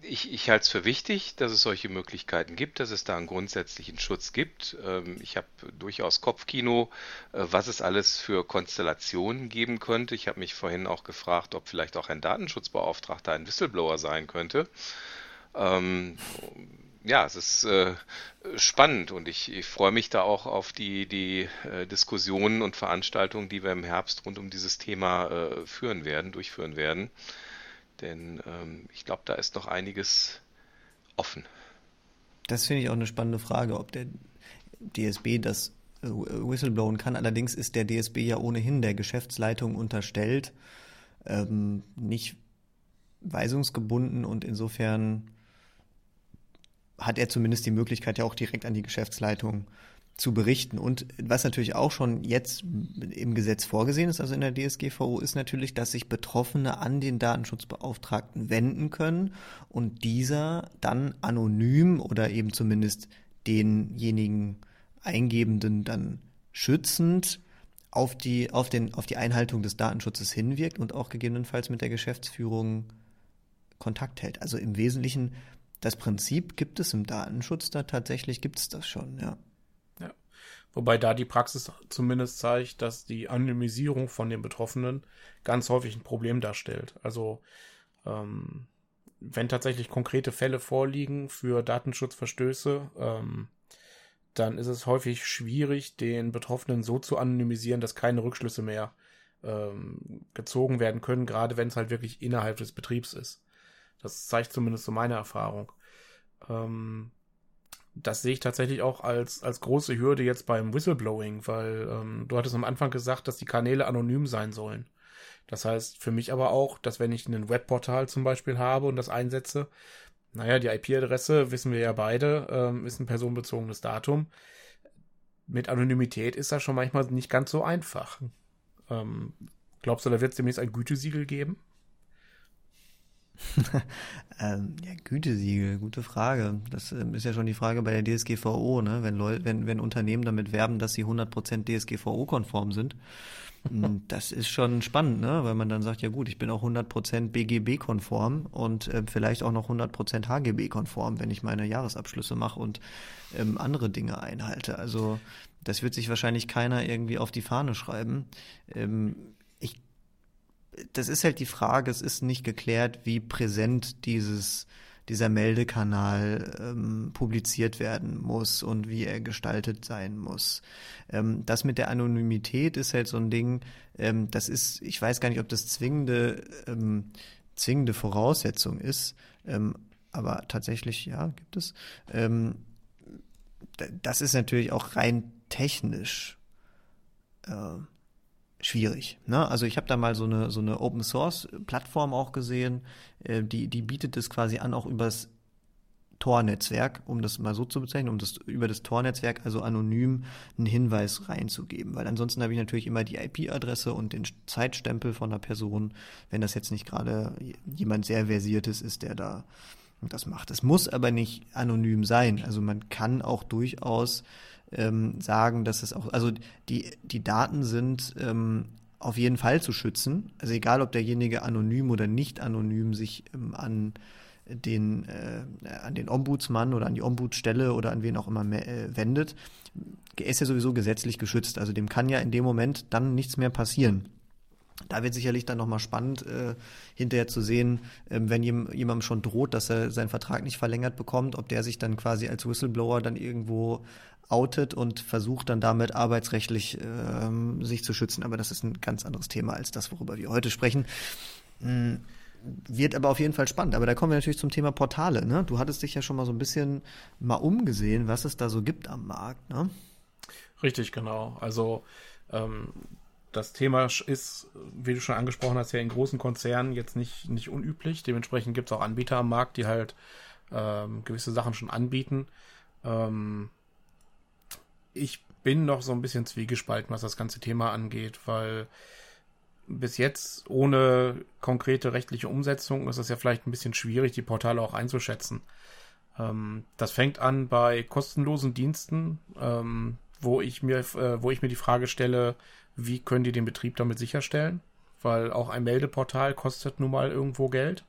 Ich, ich halte es für wichtig, dass es solche Möglichkeiten gibt, dass es da einen grundsätzlichen Schutz gibt. Ähm, ich habe durchaus Kopfkino, äh, was es alles für Konstellationen geben könnte. Ich habe mich vorhin auch gefragt, ob vielleicht auch ein Datenschutzbeauftragter ein Whistleblower sein könnte. Ähm, ja, es ist äh, spannend und ich, ich freue mich da auch auf die, die äh, Diskussionen und Veranstaltungen, die wir im Herbst rund um dieses Thema äh, führen werden, durchführen werden. Denn ähm, ich glaube, da ist noch einiges offen. Das finde ich auch eine spannende Frage, ob der DSB das äh, whistleblowen kann. Allerdings ist der DSB ja ohnehin der Geschäftsleitung unterstellt, ähm, nicht weisungsgebunden und insofern hat er zumindest die Möglichkeit, ja auch direkt an die Geschäftsleitung zu berichten. Und was natürlich auch schon jetzt im Gesetz vorgesehen ist, also in der DSGVO, ist natürlich, dass sich Betroffene an den Datenschutzbeauftragten wenden können und dieser dann anonym oder eben zumindest denjenigen Eingebenden dann schützend auf die, auf den, auf die Einhaltung des Datenschutzes hinwirkt und auch gegebenenfalls mit der Geschäftsführung Kontakt hält. Also im Wesentlichen das Prinzip gibt es im Datenschutz, da tatsächlich gibt es das schon, ja. Ja. Wobei da die Praxis zumindest zeigt, dass die Anonymisierung von den Betroffenen ganz häufig ein Problem darstellt. Also ähm, wenn tatsächlich konkrete Fälle vorliegen für Datenschutzverstöße, ähm, dann ist es häufig schwierig, den Betroffenen so zu anonymisieren, dass keine Rückschlüsse mehr ähm, gezogen werden können, gerade wenn es halt wirklich innerhalb des Betriebs ist. Das zeigt zumindest so meine Erfahrung. Ähm, das sehe ich tatsächlich auch als, als große Hürde jetzt beim Whistleblowing, weil ähm, du hattest am Anfang gesagt, dass die Kanäle anonym sein sollen. Das heißt für mich aber auch, dass wenn ich ein Webportal zum Beispiel habe und das einsetze, naja, die IP-Adresse, wissen wir ja beide, ähm, ist ein personenbezogenes Datum. Mit Anonymität ist das schon manchmal nicht ganz so einfach. Ähm, glaubst du, da wird es demnächst ein Gütesiegel geben? ähm, ja, Gütesiegel, gute Frage. Das ähm, ist ja schon die Frage bei der DSGVO, ne? Wenn, Leute, wenn, wenn Unternehmen damit werben, dass sie 100% DSGVO-konform sind. Hm, das ist schon spannend, ne? Weil man dann sagt, ja gut, ich bin auch 100% BGB-konform und äh, vielleicht auch noch 100% HGB-konform, wenn ich meine Jahresabschlüsse mache und ähm, andere Dinge einhalte. Also das wird sich wahrscheinlich keiner irgendwie auf die Fahne schreiben. Ähm, das ist halt die Frage, es ist nicht geklärt, wie präsent dieses, dieser Meldekanal ähm, publiziert werden muss und wie er gestaltet sein muss. Ähm, das mit der Anonymität ist halt so ein Ding, ähm, das ist, ich weiß gar nicht, ob das zwingende, ähm, zwingende Voraussetzung ist, ähm, aber tatsächlich, ja, gibt es. Ähm, das ist natürlich auch rein technisch. Äh, schwierig. Ne? Also ich habe da mal so eine so eine Open Source Plattform auch gesehen, äh, die die bietet es quasi an auch übers Tor-Netzwerk, um das mal so zu bezeichnen, um das über das Tor-Netzwerk also anonym einen Hinweis reinzugeben, weil ansonsten habe ich natürlich immer die IP-Adresse und den Zeitstempel von der Person, wenn das jetzt nicht gerade jemand sehr versiertes ist, der da das macht. Es muss aber nicht anonym sein. Also man kann auch durchaus ähm, sagen, dass es auch, also die, die Daten sind ähm, auf jeden Fall zu schützen. Also egal, ob derjenige anonym oder nicht anonym sich ähm, an den, äh, an den Ombudsmann oder an die Ombudsstelle oder an wen auch immer äh, wendet, er ist ja sowieso gesetzlich geschützt. Also dem kann ja in dem Moment dann nichts mehr passieren. Da wird sicherlich dann nochmal spannend, äh, hinterher zu sehen, äh, wenn jem, jemandem schon droht, dass er seinen Vertrag nicht verlängert bekommt, ob der sich dann quasi als Whistleblower dann irgendwo outet und versucht dann damit arbeitsrechtlich ähm, sich zu schützen. Aber das ist ein ganz anderes Thema als das, worüber wir heute sprechen. Mhm. Wird aber auf jeden Fall spannend. Aber da kommen wir natürlich zum Thema Portale. Ne? Du hattest dich ja schon mal so ein bisschen mal umgesehen, was es da so gibt am Markt. Ne? Richtig, genau. Also ähm, das Thema ist, wie du schon angesprochen hast, ja in großen Konzernen jetzt nicht, nicht unüblich. Dementsprechend gibt es auch Anbieter am Markt, die halt ähm, gewisse Sachen schon anbieten. Ähm, ich bin noch so ein bisschen zwiegespalten, was das ganze Thema angeht, weil bis jetzt ohne konkrete rechtliche Umsetzung ist es ja vielleicht ein bisschen schwierig, die Portale auch einzuschätzen. Ähm, das fängt an bei kostenlosen Diensten, ähm, wo ich mir, äh, wo ich mir die Frage stelle, wie können die den Betrieb damit sicherstellen? Weil auch ein Meldeportal kostet nun mal irgendwo Geld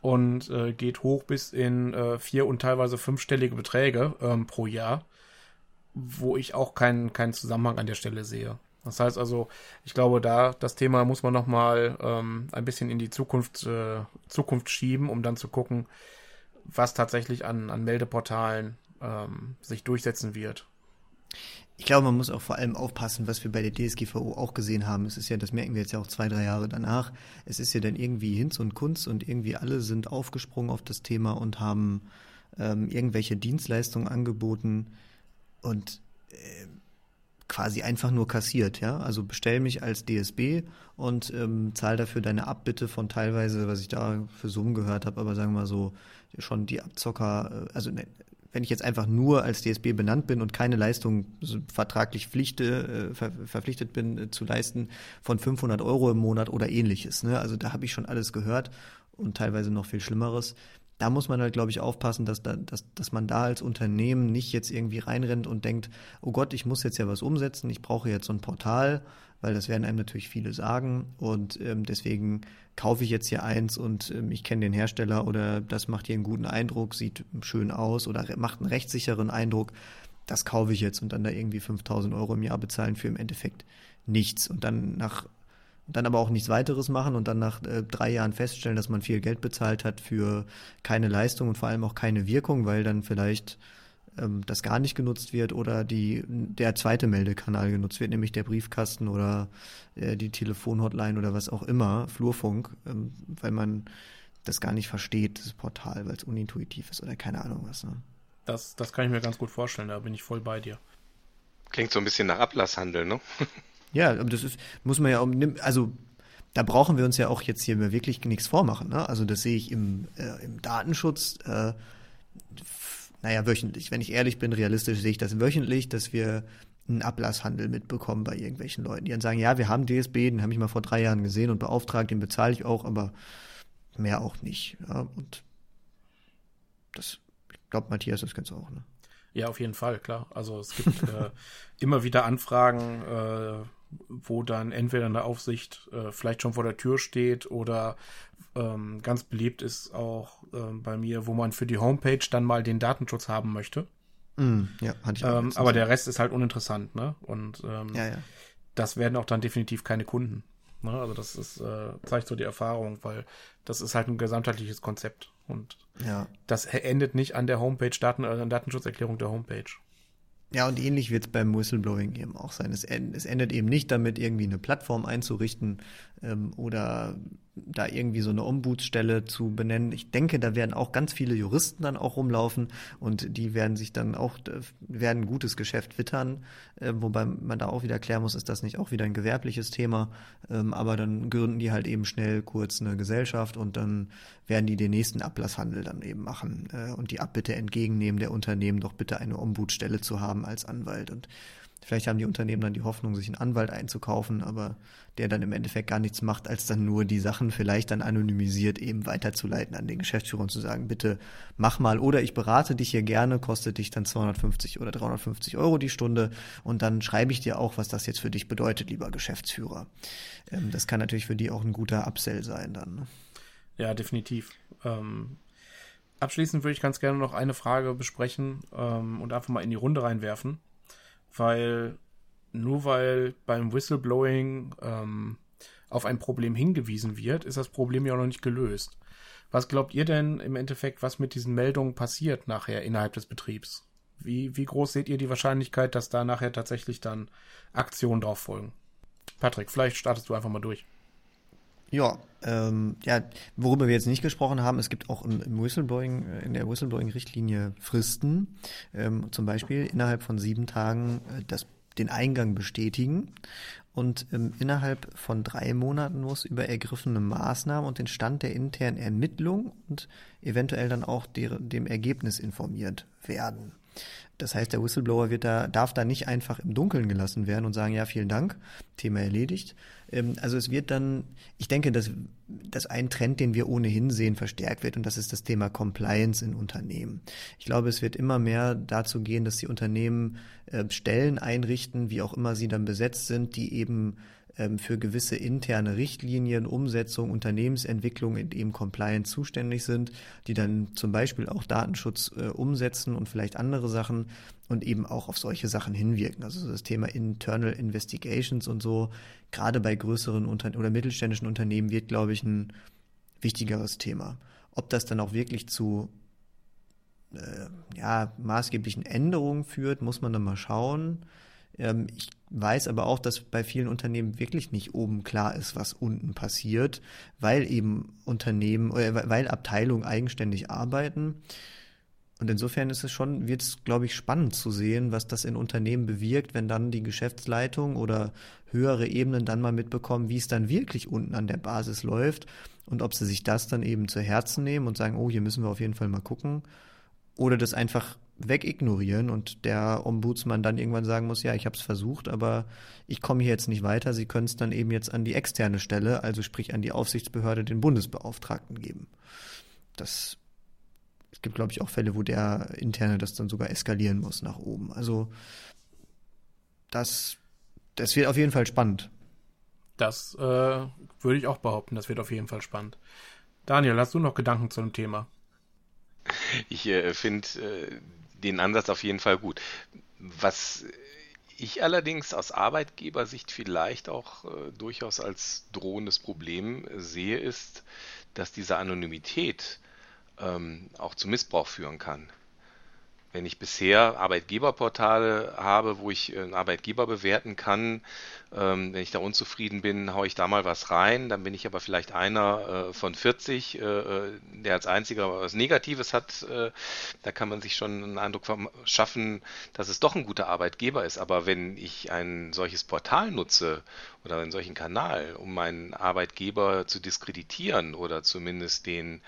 und äh, geht hoch bis in äh, vier und teilweise fünfstellige Beträge ähm, pro Jahr, wo ich auch keinen keinen Zusammenhang an der Stelle sehe. Das heißt also, ich glaube, da das Thema muss man noch mal ähm, ein bisschen in die Zukunft äh, Zukunft schieben, um dann zu gucken, was tatsächlich an an Meldeportalen ähm, sich durchsetzen wird. Ich glaube, man muss auch vor allem aufpassen, was wir bei der DSGVO auch gesehen haben. Es ist ja, das merken wir jetzt ja auch zwei, drei Jahre danach. Es ist ja dann irgendwie Hinz und Kunst und irgendwie alle sind aufgesprungen auf das Thema und haben ähm, irgendwelche Dienstleistungen angeboten und äh, quasi einfach nur kassiert, ja. Also bestell mich als DSB und ähm, zahl dafür deine Abbitte von teilweise, was ich da für Summen gehört habe, aber sagen wir mal so, schon die Abzocker, äh, also ne, wenn ich jetzt einfach nur als DSB benannt bin und keine Leistung vertraglich pflichte, äh, ver, verpflichtet bin äh, zu leisten von 500 Euro im Monat oder ähnliches. Ne? Also da habe ich schon alles gehört und teilweise noch viel Schlimmeres. Da muss man halt, glaube ich, aufpassen, dass, da, dass, dass man da als Unternehmen nicht jetzt irgendwie reinrennt und denkt, oh Gott, ich muss jetzt ja was umsetzen, ich brauche jetzt so ein Portal, weil das werden einem natürlich viele sagen. Und ähm, deswegen kaufe ich jetzt hier eins und ähm, ich kenne den Hersteller oder das macht hier einen guten Eindruck, sieht schön aus oder macht einen rechtssicheren Eindruck, das kaufe ich jetzt und dann da irgendwie 5000 Euro im Jahr bezahlen für im Endeffekt nichts. Und dann nach dann aber auch nichts weiteres machen und dann nach äh, drei Jahren feststellen, dass man viel Geld bezahlt hat für keine Leistung und vor allem auch keine Wirkung, weil dann vielleicht ähm, das gar nicht genutzt wird oder die, der zweite Meldekanal genutzt wird, nämlich der Briefkasten oder äh, die Telefonhotline oder was auch immer, Flurfunk, ähm, weil man das gar nicht versteht, das Portal, weil es unintuitiv ist oder keine Ahnung was. Ne? Das, das kann ich mir ganz gut vorstellen, da bin ich voll bei dir. Klingt so ein bisschen nach Ablasshandel, ne? ja, das ist, muss man ja auch, also da brauchen wir uns ja auch jetzt hier wirklich nichts vormachen. Ne? Also das sehe ich im, äh, im Datenschutz, äh, naja, wöchentlich. Wenn ich ehrlich bin, realistisch sehe ich das wöchentlich, dass wir einen Ablasshandel mitbekommen bei irgendwelchen Leuten, die dann sagen, ja, wir haben DSB, den habe ich mal vor drei Jahren gesehen und beauftragt, den bezahle ich auch, aber mehr auch nicht. Ja? Und das, ich glaube, Matthias, das kennst du auch, ne? Ja, auf jeden Fall, klar. Also es gibt äh, immer wieder Anfragen, äh, wo dann entweder eine Aufsicht äh, vielleicht schon vor der Tür steht oder ähm, ganz beliebt ist auch ähm, bei mir, wo man für die Homepage dann mal den Datenschutz haben möchte. Mm, ja, hatte ich auch ähm, aber der Rest ist halt uninteressant, ne? Und ähm, ja, ja. das werden auch dann definitiv keine Kunden. Ne? Also das ist, äh, zeigt so die Erfahrung, weil das ist halt ein gesamtheitliches Konzept. Und ja. das endet nicht an der Homepage, Daten, äh, Datenschutzerklärung der Homepage. Ja, und ähnlich wird es beim Whistleblowing eben auch sein. Es, es, endet eben nicht damit, irgendwie eine Plattform einzurichten ähm, oder da irgendwie so eine Ombudsstelle zu benennen. Ich denke, da werden auch ganz viele Juristen dann auch rumlaufen und die werden sich dann auch, werden ein gutes Geschäft wittern, äh, wobei man da auch wieder klären muss, ist das nicht auch wieder ein gewerbliches Thema, ähm, aber dann gründen die halt eben schnell kurz eine Gesellschaft und dann werden die den nächsten Ablasshandel dann eben machen äh, und die Abbitte entgegennehmen der Unternehmen, doch bitte eine Ombudsstelle zu haben als Anwalt. Und Vielleicht haben die Unternehmen dann die Hoffnung, sich einen Anwalt einzukaufen, aber der dann im Endeffekt gar nichts macht, als dann nur die Sachen vielleicht dann anonymisiert eben weiterzuleiten an den Geschäftsführer und zu sagen, bitte mach mal oder ich berate dich hier gerne, kostet dich dann 250 oder 350 Euro die Stunde und dann schreibe ich dir auch, was das jetzt für dich bedeutet, lieber Geschäftsführer. Ähm, das kann natürlich für die auch ein guter Upsell sein dann. Ne? Ja, definitiv. Ähm, abschließend würde ich ganz gerne noch eine Frage besprechen ähm, und einfach mal in die Runde reinwerfen weil nur weil beim Whistleblowing ähm, auf ein Problem hingewiesen wird, ist das Problem ja noch nicht gelöst. Was glaubt ihr denn im Endeffekt, was mit diesen Meldungen passiert nachher innerhalb des Betriebs? Wie, wie groß seht ihr die Wahrscheinlichkeit, dass da nachher tatsächlich dann Aktionen drauf folgen? Patrick, vielleicht startest du einfach mal durch. Ja, ähm, ja, worüber wir jetzt nicht gesprochen haben, es gibt auch im, im Whistleblowing, äh, in der Whistleblowing-Richtlinie Fristen, ähm, zum Beispiel innerhalb von sieben Tagen äh, das, den Eingang bestätigen und ähm, innerhalb von drei Monaten muss über ergriffene Maßnahmen und den Stand der internen Ermittlung und eventuell dann auch der, dem Ergebnis informiert werden. Das heißt, der Whistleblower wird da, darf da nicht einfach im Dunkeln gelassen werden und sagen, ja, vielen Dank, Thema erledigt. Ähm, also es wird dann, ich denke, dass, dass ein Trend, den wir ohnehin sehen, verstärkt wird und das ist das Thema Compliance in Unternehmen. Ich glaube, es wird immer mehr dazu gehen, dass die Unternehmen äh, Stellen einrichten, wie auch immer sie dann besetzt sind, die eben für gewisse interne Richtlinien, Umsetzung, Unternehmensentwicklung in eben Compliance zuständig sind, die dann zum Beispiel auch Datenschutz äh, umsetzen und vielleicht andere Sachen und eben auch auf solche Sachen hinwirken. Also das Thema Internal Investigations und so, gerade bei größeren Unter oder mittelständischen Unternehmen wird, glaube ich, ein wichtigeres Thema. Ob das dann auch wirklich zu äh, ja, maßgeblichen Änderungen führt, muss man dann mal schauen. Ähm, ich weiß aber auch, dass bei vielen Unternehmen wirklich nicht oben klar ist, was unten passiert, weil eben Unternehmen, äh, weil Abteilungen eigenständig arbeiten. Und insofern ist es schon, wird es, glaube ich, spannend zu sehen, was das in Unternehmen bewirkt, wenn dann die Geschäftsleitung oder höhere Ebenen dann mal mitbekommen, wie es dann wirklich unten an der Basis läuft und ob sie sich das dann eben zu Herzen nehmen und sagen, oh, hier müssen wir auf jeden Fall mal gucken. Oder das einfach wegignorieren und der Ombudsmann dann irgendwann sagen muss, ja, ich habe es versucht, aber ich komme hier jetzt nicht weiter. Sie können es dann eben jetzt an die externe Stelle, also sprich an die Aufsichtsbehörde, den Bundesbeauftragten geben. Das es gibt, glaube ich, auch Fälle, wo der interne das dann sogar eskalieren muss nach oben. Also das, das wird auf jeden Fall spannend. Das äh, würde ich auch behaupten. Das wird auf jeden Fall spannend. Daniel, hast du noch Gedanken zu dem Thema? Ich äh, finde äh, den Ansatz auf jeden Fall gut. Was ich allerdings aus Arbeitgebersicht vielleicht auch äh, durchaus als drohendes Problem sehe, ist, dass diese Anonymität ähm, auch zu Missbrauch führen kann. Wenn ich bisher Arbeitgeberportale habe, wo ich einen Arbeitgeber bewerten kann, ähm, wenn ich da unzufrieden bin, haue ich da mal was rein. Dann bin ich aber vielleicht einer äh, von 40, äh, äh, der als einziger was Negatives hat. Äh, da kann man sich schon einen Eindruck schaffen, dass es doch ein guter Arbeitgeber ist. Aber wenn ich ein solches Portal nutze oder einen solchen Kanal, um meinen Arbeitgeber zu diskreditieren oder zumindest den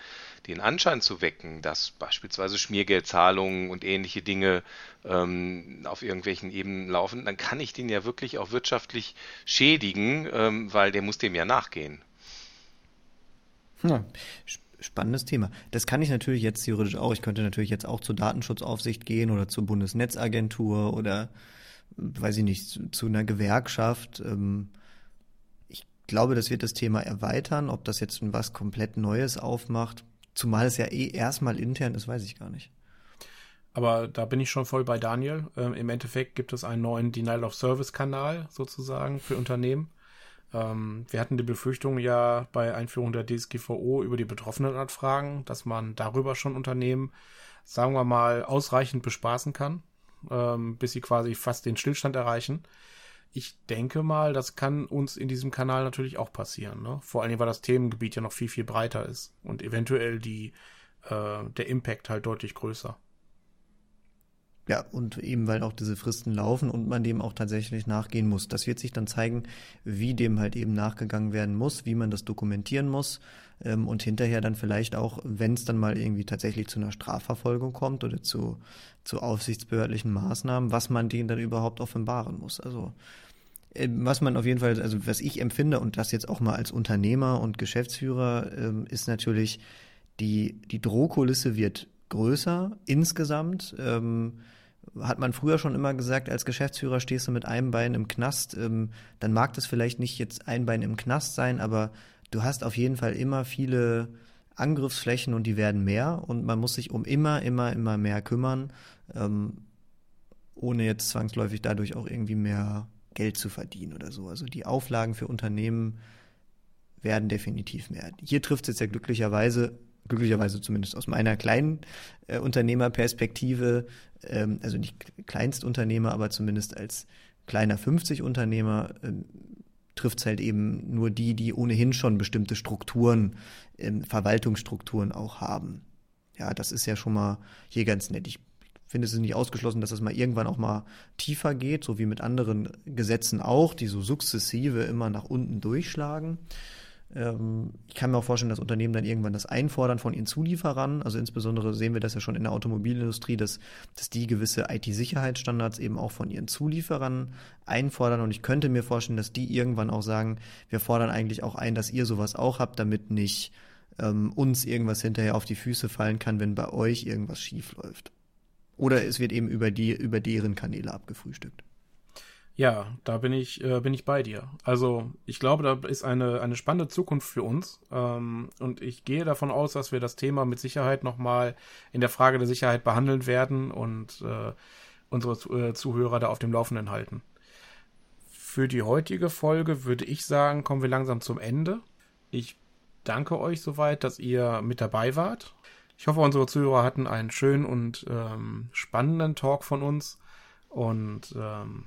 den Anschein zu wecken, dass beispielsweise Schmiergeldzahlungen und ähnliche Dinge ähm, auf irgendwelchen Ebenen laufen, dann kann ich den ja wirklich auch wirtschaftlich schädigen, ähm, weil der muss dem ja nachgehen. Ja, spannendes Thema. Das kann ich natürlich jetzt theoretisch auch. Ich könnte natürlich jetzt auch zur Datenschutzaufsicht gehen oder zur Bundesnetzagentur oder weiß ich nicht, zu, einer Gewerkschaft. Ähm, ich glaube, das wird das Thema erweitern. Ob das jetzt was komplett Neues aufmacht, Zumal es ja eh erstmal intern ist, weiß ich gar nicht. Aber da bin ich schon voll bei Daniel. Ähm, Im Endeffekt gibt es einen neuen Denial of Service Kanal sozusagen für Unternehmen. Ähm, wir hatten die Befürchtung ja bei Einführung der DSGVO über die Betroffenenanfragen, dass man darüber schon Unternehmen, sagen wir mal, ausreichend bespaßen kann, ähm, bis sie quasi fast den Stillstand erreichen ich denke mal, das kann uns in diesem Kanal natürlich auch passieren. Ne? Vor allem, weil das Themengebiet ja noch viel, viel breiter ist und eventuell die, äh, der Impact halt deutlich größer. Ja, und eben weil auch diese Fristen laufen und man dem auch tatsächlich nachgehen muss. Das wird sich dann zeigen, wie dem halt eben nachgegangen werden muss, wie man das dokumentieren muss ähm, und hinterher dann vielleicht auch, wenn es dann mal irgendwie tatsächlich zu einer Strafverfolgung kommt oder zu, zu aufsichtsbehördlichen Maßnahmen, was man denen dann überhaupt offenbaren muss. Also was man auf jeden Fall, also was ich empfinde und das jetzt auch mal als Unternehmer und Geschäftsführer, ähm, ist natürlich, die, die Drohkulisse wird größer insgesamt. Ähm, hat man früher schon immer gesagt, als Geschäftsführer stehst du mit einem Bein im Knast, ähm, dann mag das vielleicht nicht jetzt ein Bein im Knast sein, aber du hast auf jeden Fall immer viele Angriffsflächen und die werden mehr und man muss sich um immer, immer, immer mehr kümmern, ähm, ohne jetzt zwangsläufig dadurch auch irgendwie mehr Geld zu verdienen oder so. Also die Auflagen für Unternehmen werden definitiv mehr. Hier trifft es jetzt ja glücklicherweise, glücklicherweise zumindest aus meiner kleinen äh, Unternehmerperspektive, ähm, also nicht Kleinstunternehmer, aber zumindest als kleiner 50-Unternehmer, ähm, trifft es halt eben nur die, die ohnehin schon bestimmte Strukturen, ähm, Verwaltungsstrukturen auch haben. Ja, das ist ja schon mal hier ganz nett. Ich finde, es nicht ausgeschlossen, dass es mal irgendwann auch mal tiefer geht, so wie mit anderen Gesetzen auch, die so sukzessive immer nach unten durchschlagen. Ähm, ich kann mir auch vorstellen, dass Unternehmen dann irgendwann das einfordern von ihren Zulieferern. Also insbesondere sehen wir das ja schon in der Automobilindustrie, dass, dass die gewisse IT-Sicherheitsstandards eben auch von ihren Zulieferern einfordern. Und ich könnte mir vorstellen, dass die irgendwann auch sagen, wir fordern eigentlich auch ein, dass ihr sowas auch habt, damit nicht ähm, uns irgendwas hinterher auf die Füße fallen kann, wenn bei euch irgendwas schief läuft. Oder es wird eben über die, über deren Kanäle abgefrühstückt. Ja, da bin ich, äh, bin ich bei dir. Also ich glaube, da ist eine, eine spannende Zukunft für uns. Ähm, und ich gehe davon aus, dass wir das Thema mit Sicherheit nochmal in der Frage der Sicherheit behandeln werden und äh, unsere äh, Zuhörer da auf dem Laufenden halten. Für die heutige Folge würde ich sagen, kommen wir langsam zum Ende. Ich danke euch soweit, dass ihr mit dabei wart. Ich hoffe, unsere Zuhörer hatten einen schönen und ähm, spannenden Talk von uns. Und ähm,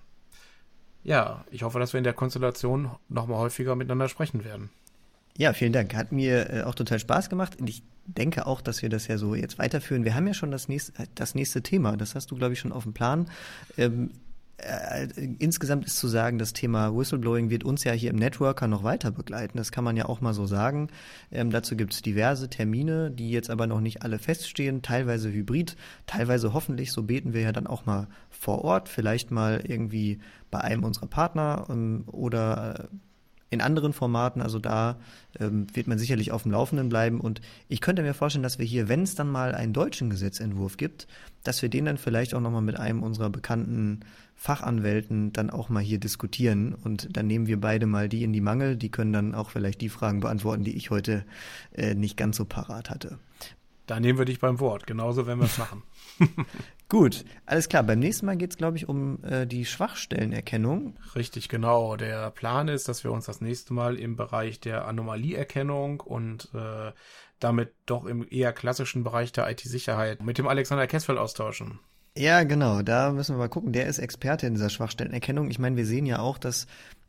ja, ich hoffe, dass wir in der Konstellation nochmal häufiger miteinander sprechen werden. Ja, vielen Dank. Hat mir äh, auch total Spaß gemacht. Und ich denke auch, dass wir das ja so jetzt weiterführen. Wir haben ja schon das nächste, das nächste Thema. Das hast du, glaube ich, schon auf dem Plan. Ähm, äh, insgesamt ist zu sagen, das Thema Whistleblowing wird uns ja hier im Networker noch weiter begleiten. Das kann man ja auch mal so sagen. Ähm, dazu gibt es diverse Termine, die jetzt aber noch nicht alle feststehen, teilweise hybrid, teilweise hoffentlich, so beten wir ja dann auch mal vor Ort, vielleicht mal irgendwie bei einem unserer Partner ähm, oder äh, in anderen Formaten, also da ähm, wird man sicherlich auf dem Laufenden bleiben. Und ich könnte mir vorstellen, dass wir hier, wenn es dann mal einen deutschen Gesetzentwurf gibt, dass wir den dann vielleicht auch nochmal mit einem unserer bekannten Fachanwälten dann auch mal hier diskutieren. Und dann nehmen wir beide mal die in die Mangel. Die können dann auch vielleicht die Fragen beantworten, die ich heute äh, nicht ganz so parat hatte. Da nehmen wir dich beim Wort. Genauso werden wir es machen. Gut, alles klar. Beim nächsten Mal geht es, glaube ich, um äh, die Schwachstellenerkennung. Richtig, genau. Der Plan ist, dass wir uns das nächste Mal im Bereich der Anomalieerkennung und äh, damit doch im eher klassischen Bereich der IT-Sicherheit mit dem Alexander Kessfeld austauschen. Ja, genau, da müssen wir mal gucken. Der ist Experte in dieser Schwachstellenerkennung. Ich meine, wir sehen ja auch, dass,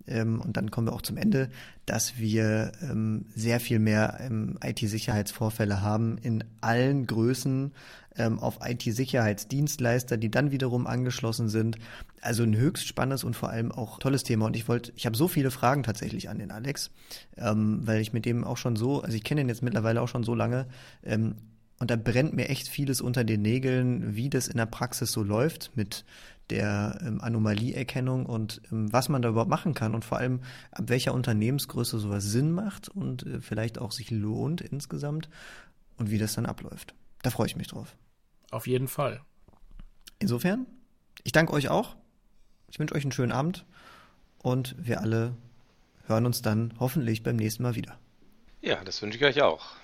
ähm, und dann kommen wir auch zum Ende, dass wir ähm, sehr viel mehr ähm, IT-Sicherheitsvorfälle haben in allen Größen ähm, auf IT-Sicherheitsdienstleister, die dann wiederum angeschlossen sind. Also ein höchst spannendes und vor allem auch tolles Thema. Und ich wollte, ich habe so viele Fragen tatsächlich an den Alex, ähm, weil ich mit dem auch schon so, also ich kenne ihn jetzt mittlerweile auch schon so lange, ähm, und da brennt mir echt vieles unter den Nägeln, wie das in der Praxis so läuft mit der ähm, Anomalieerkennung und ähm, was man da überhaupt machen kann und vor allem ab welcher Unternehmensgröße sowas Sinn macht und äh, vielleicht auch sich lohnt insgesamt und wie das dann abläuft. Da freue ich mich drauf. Auf jeden Fall. Insofern, ich danke euch auch. Ich wünsche euch einen schönen Abend und wir alle hören uns dann hoffentlich beim nächsten Mal wieder. Ja, das wünsche ich euch auch.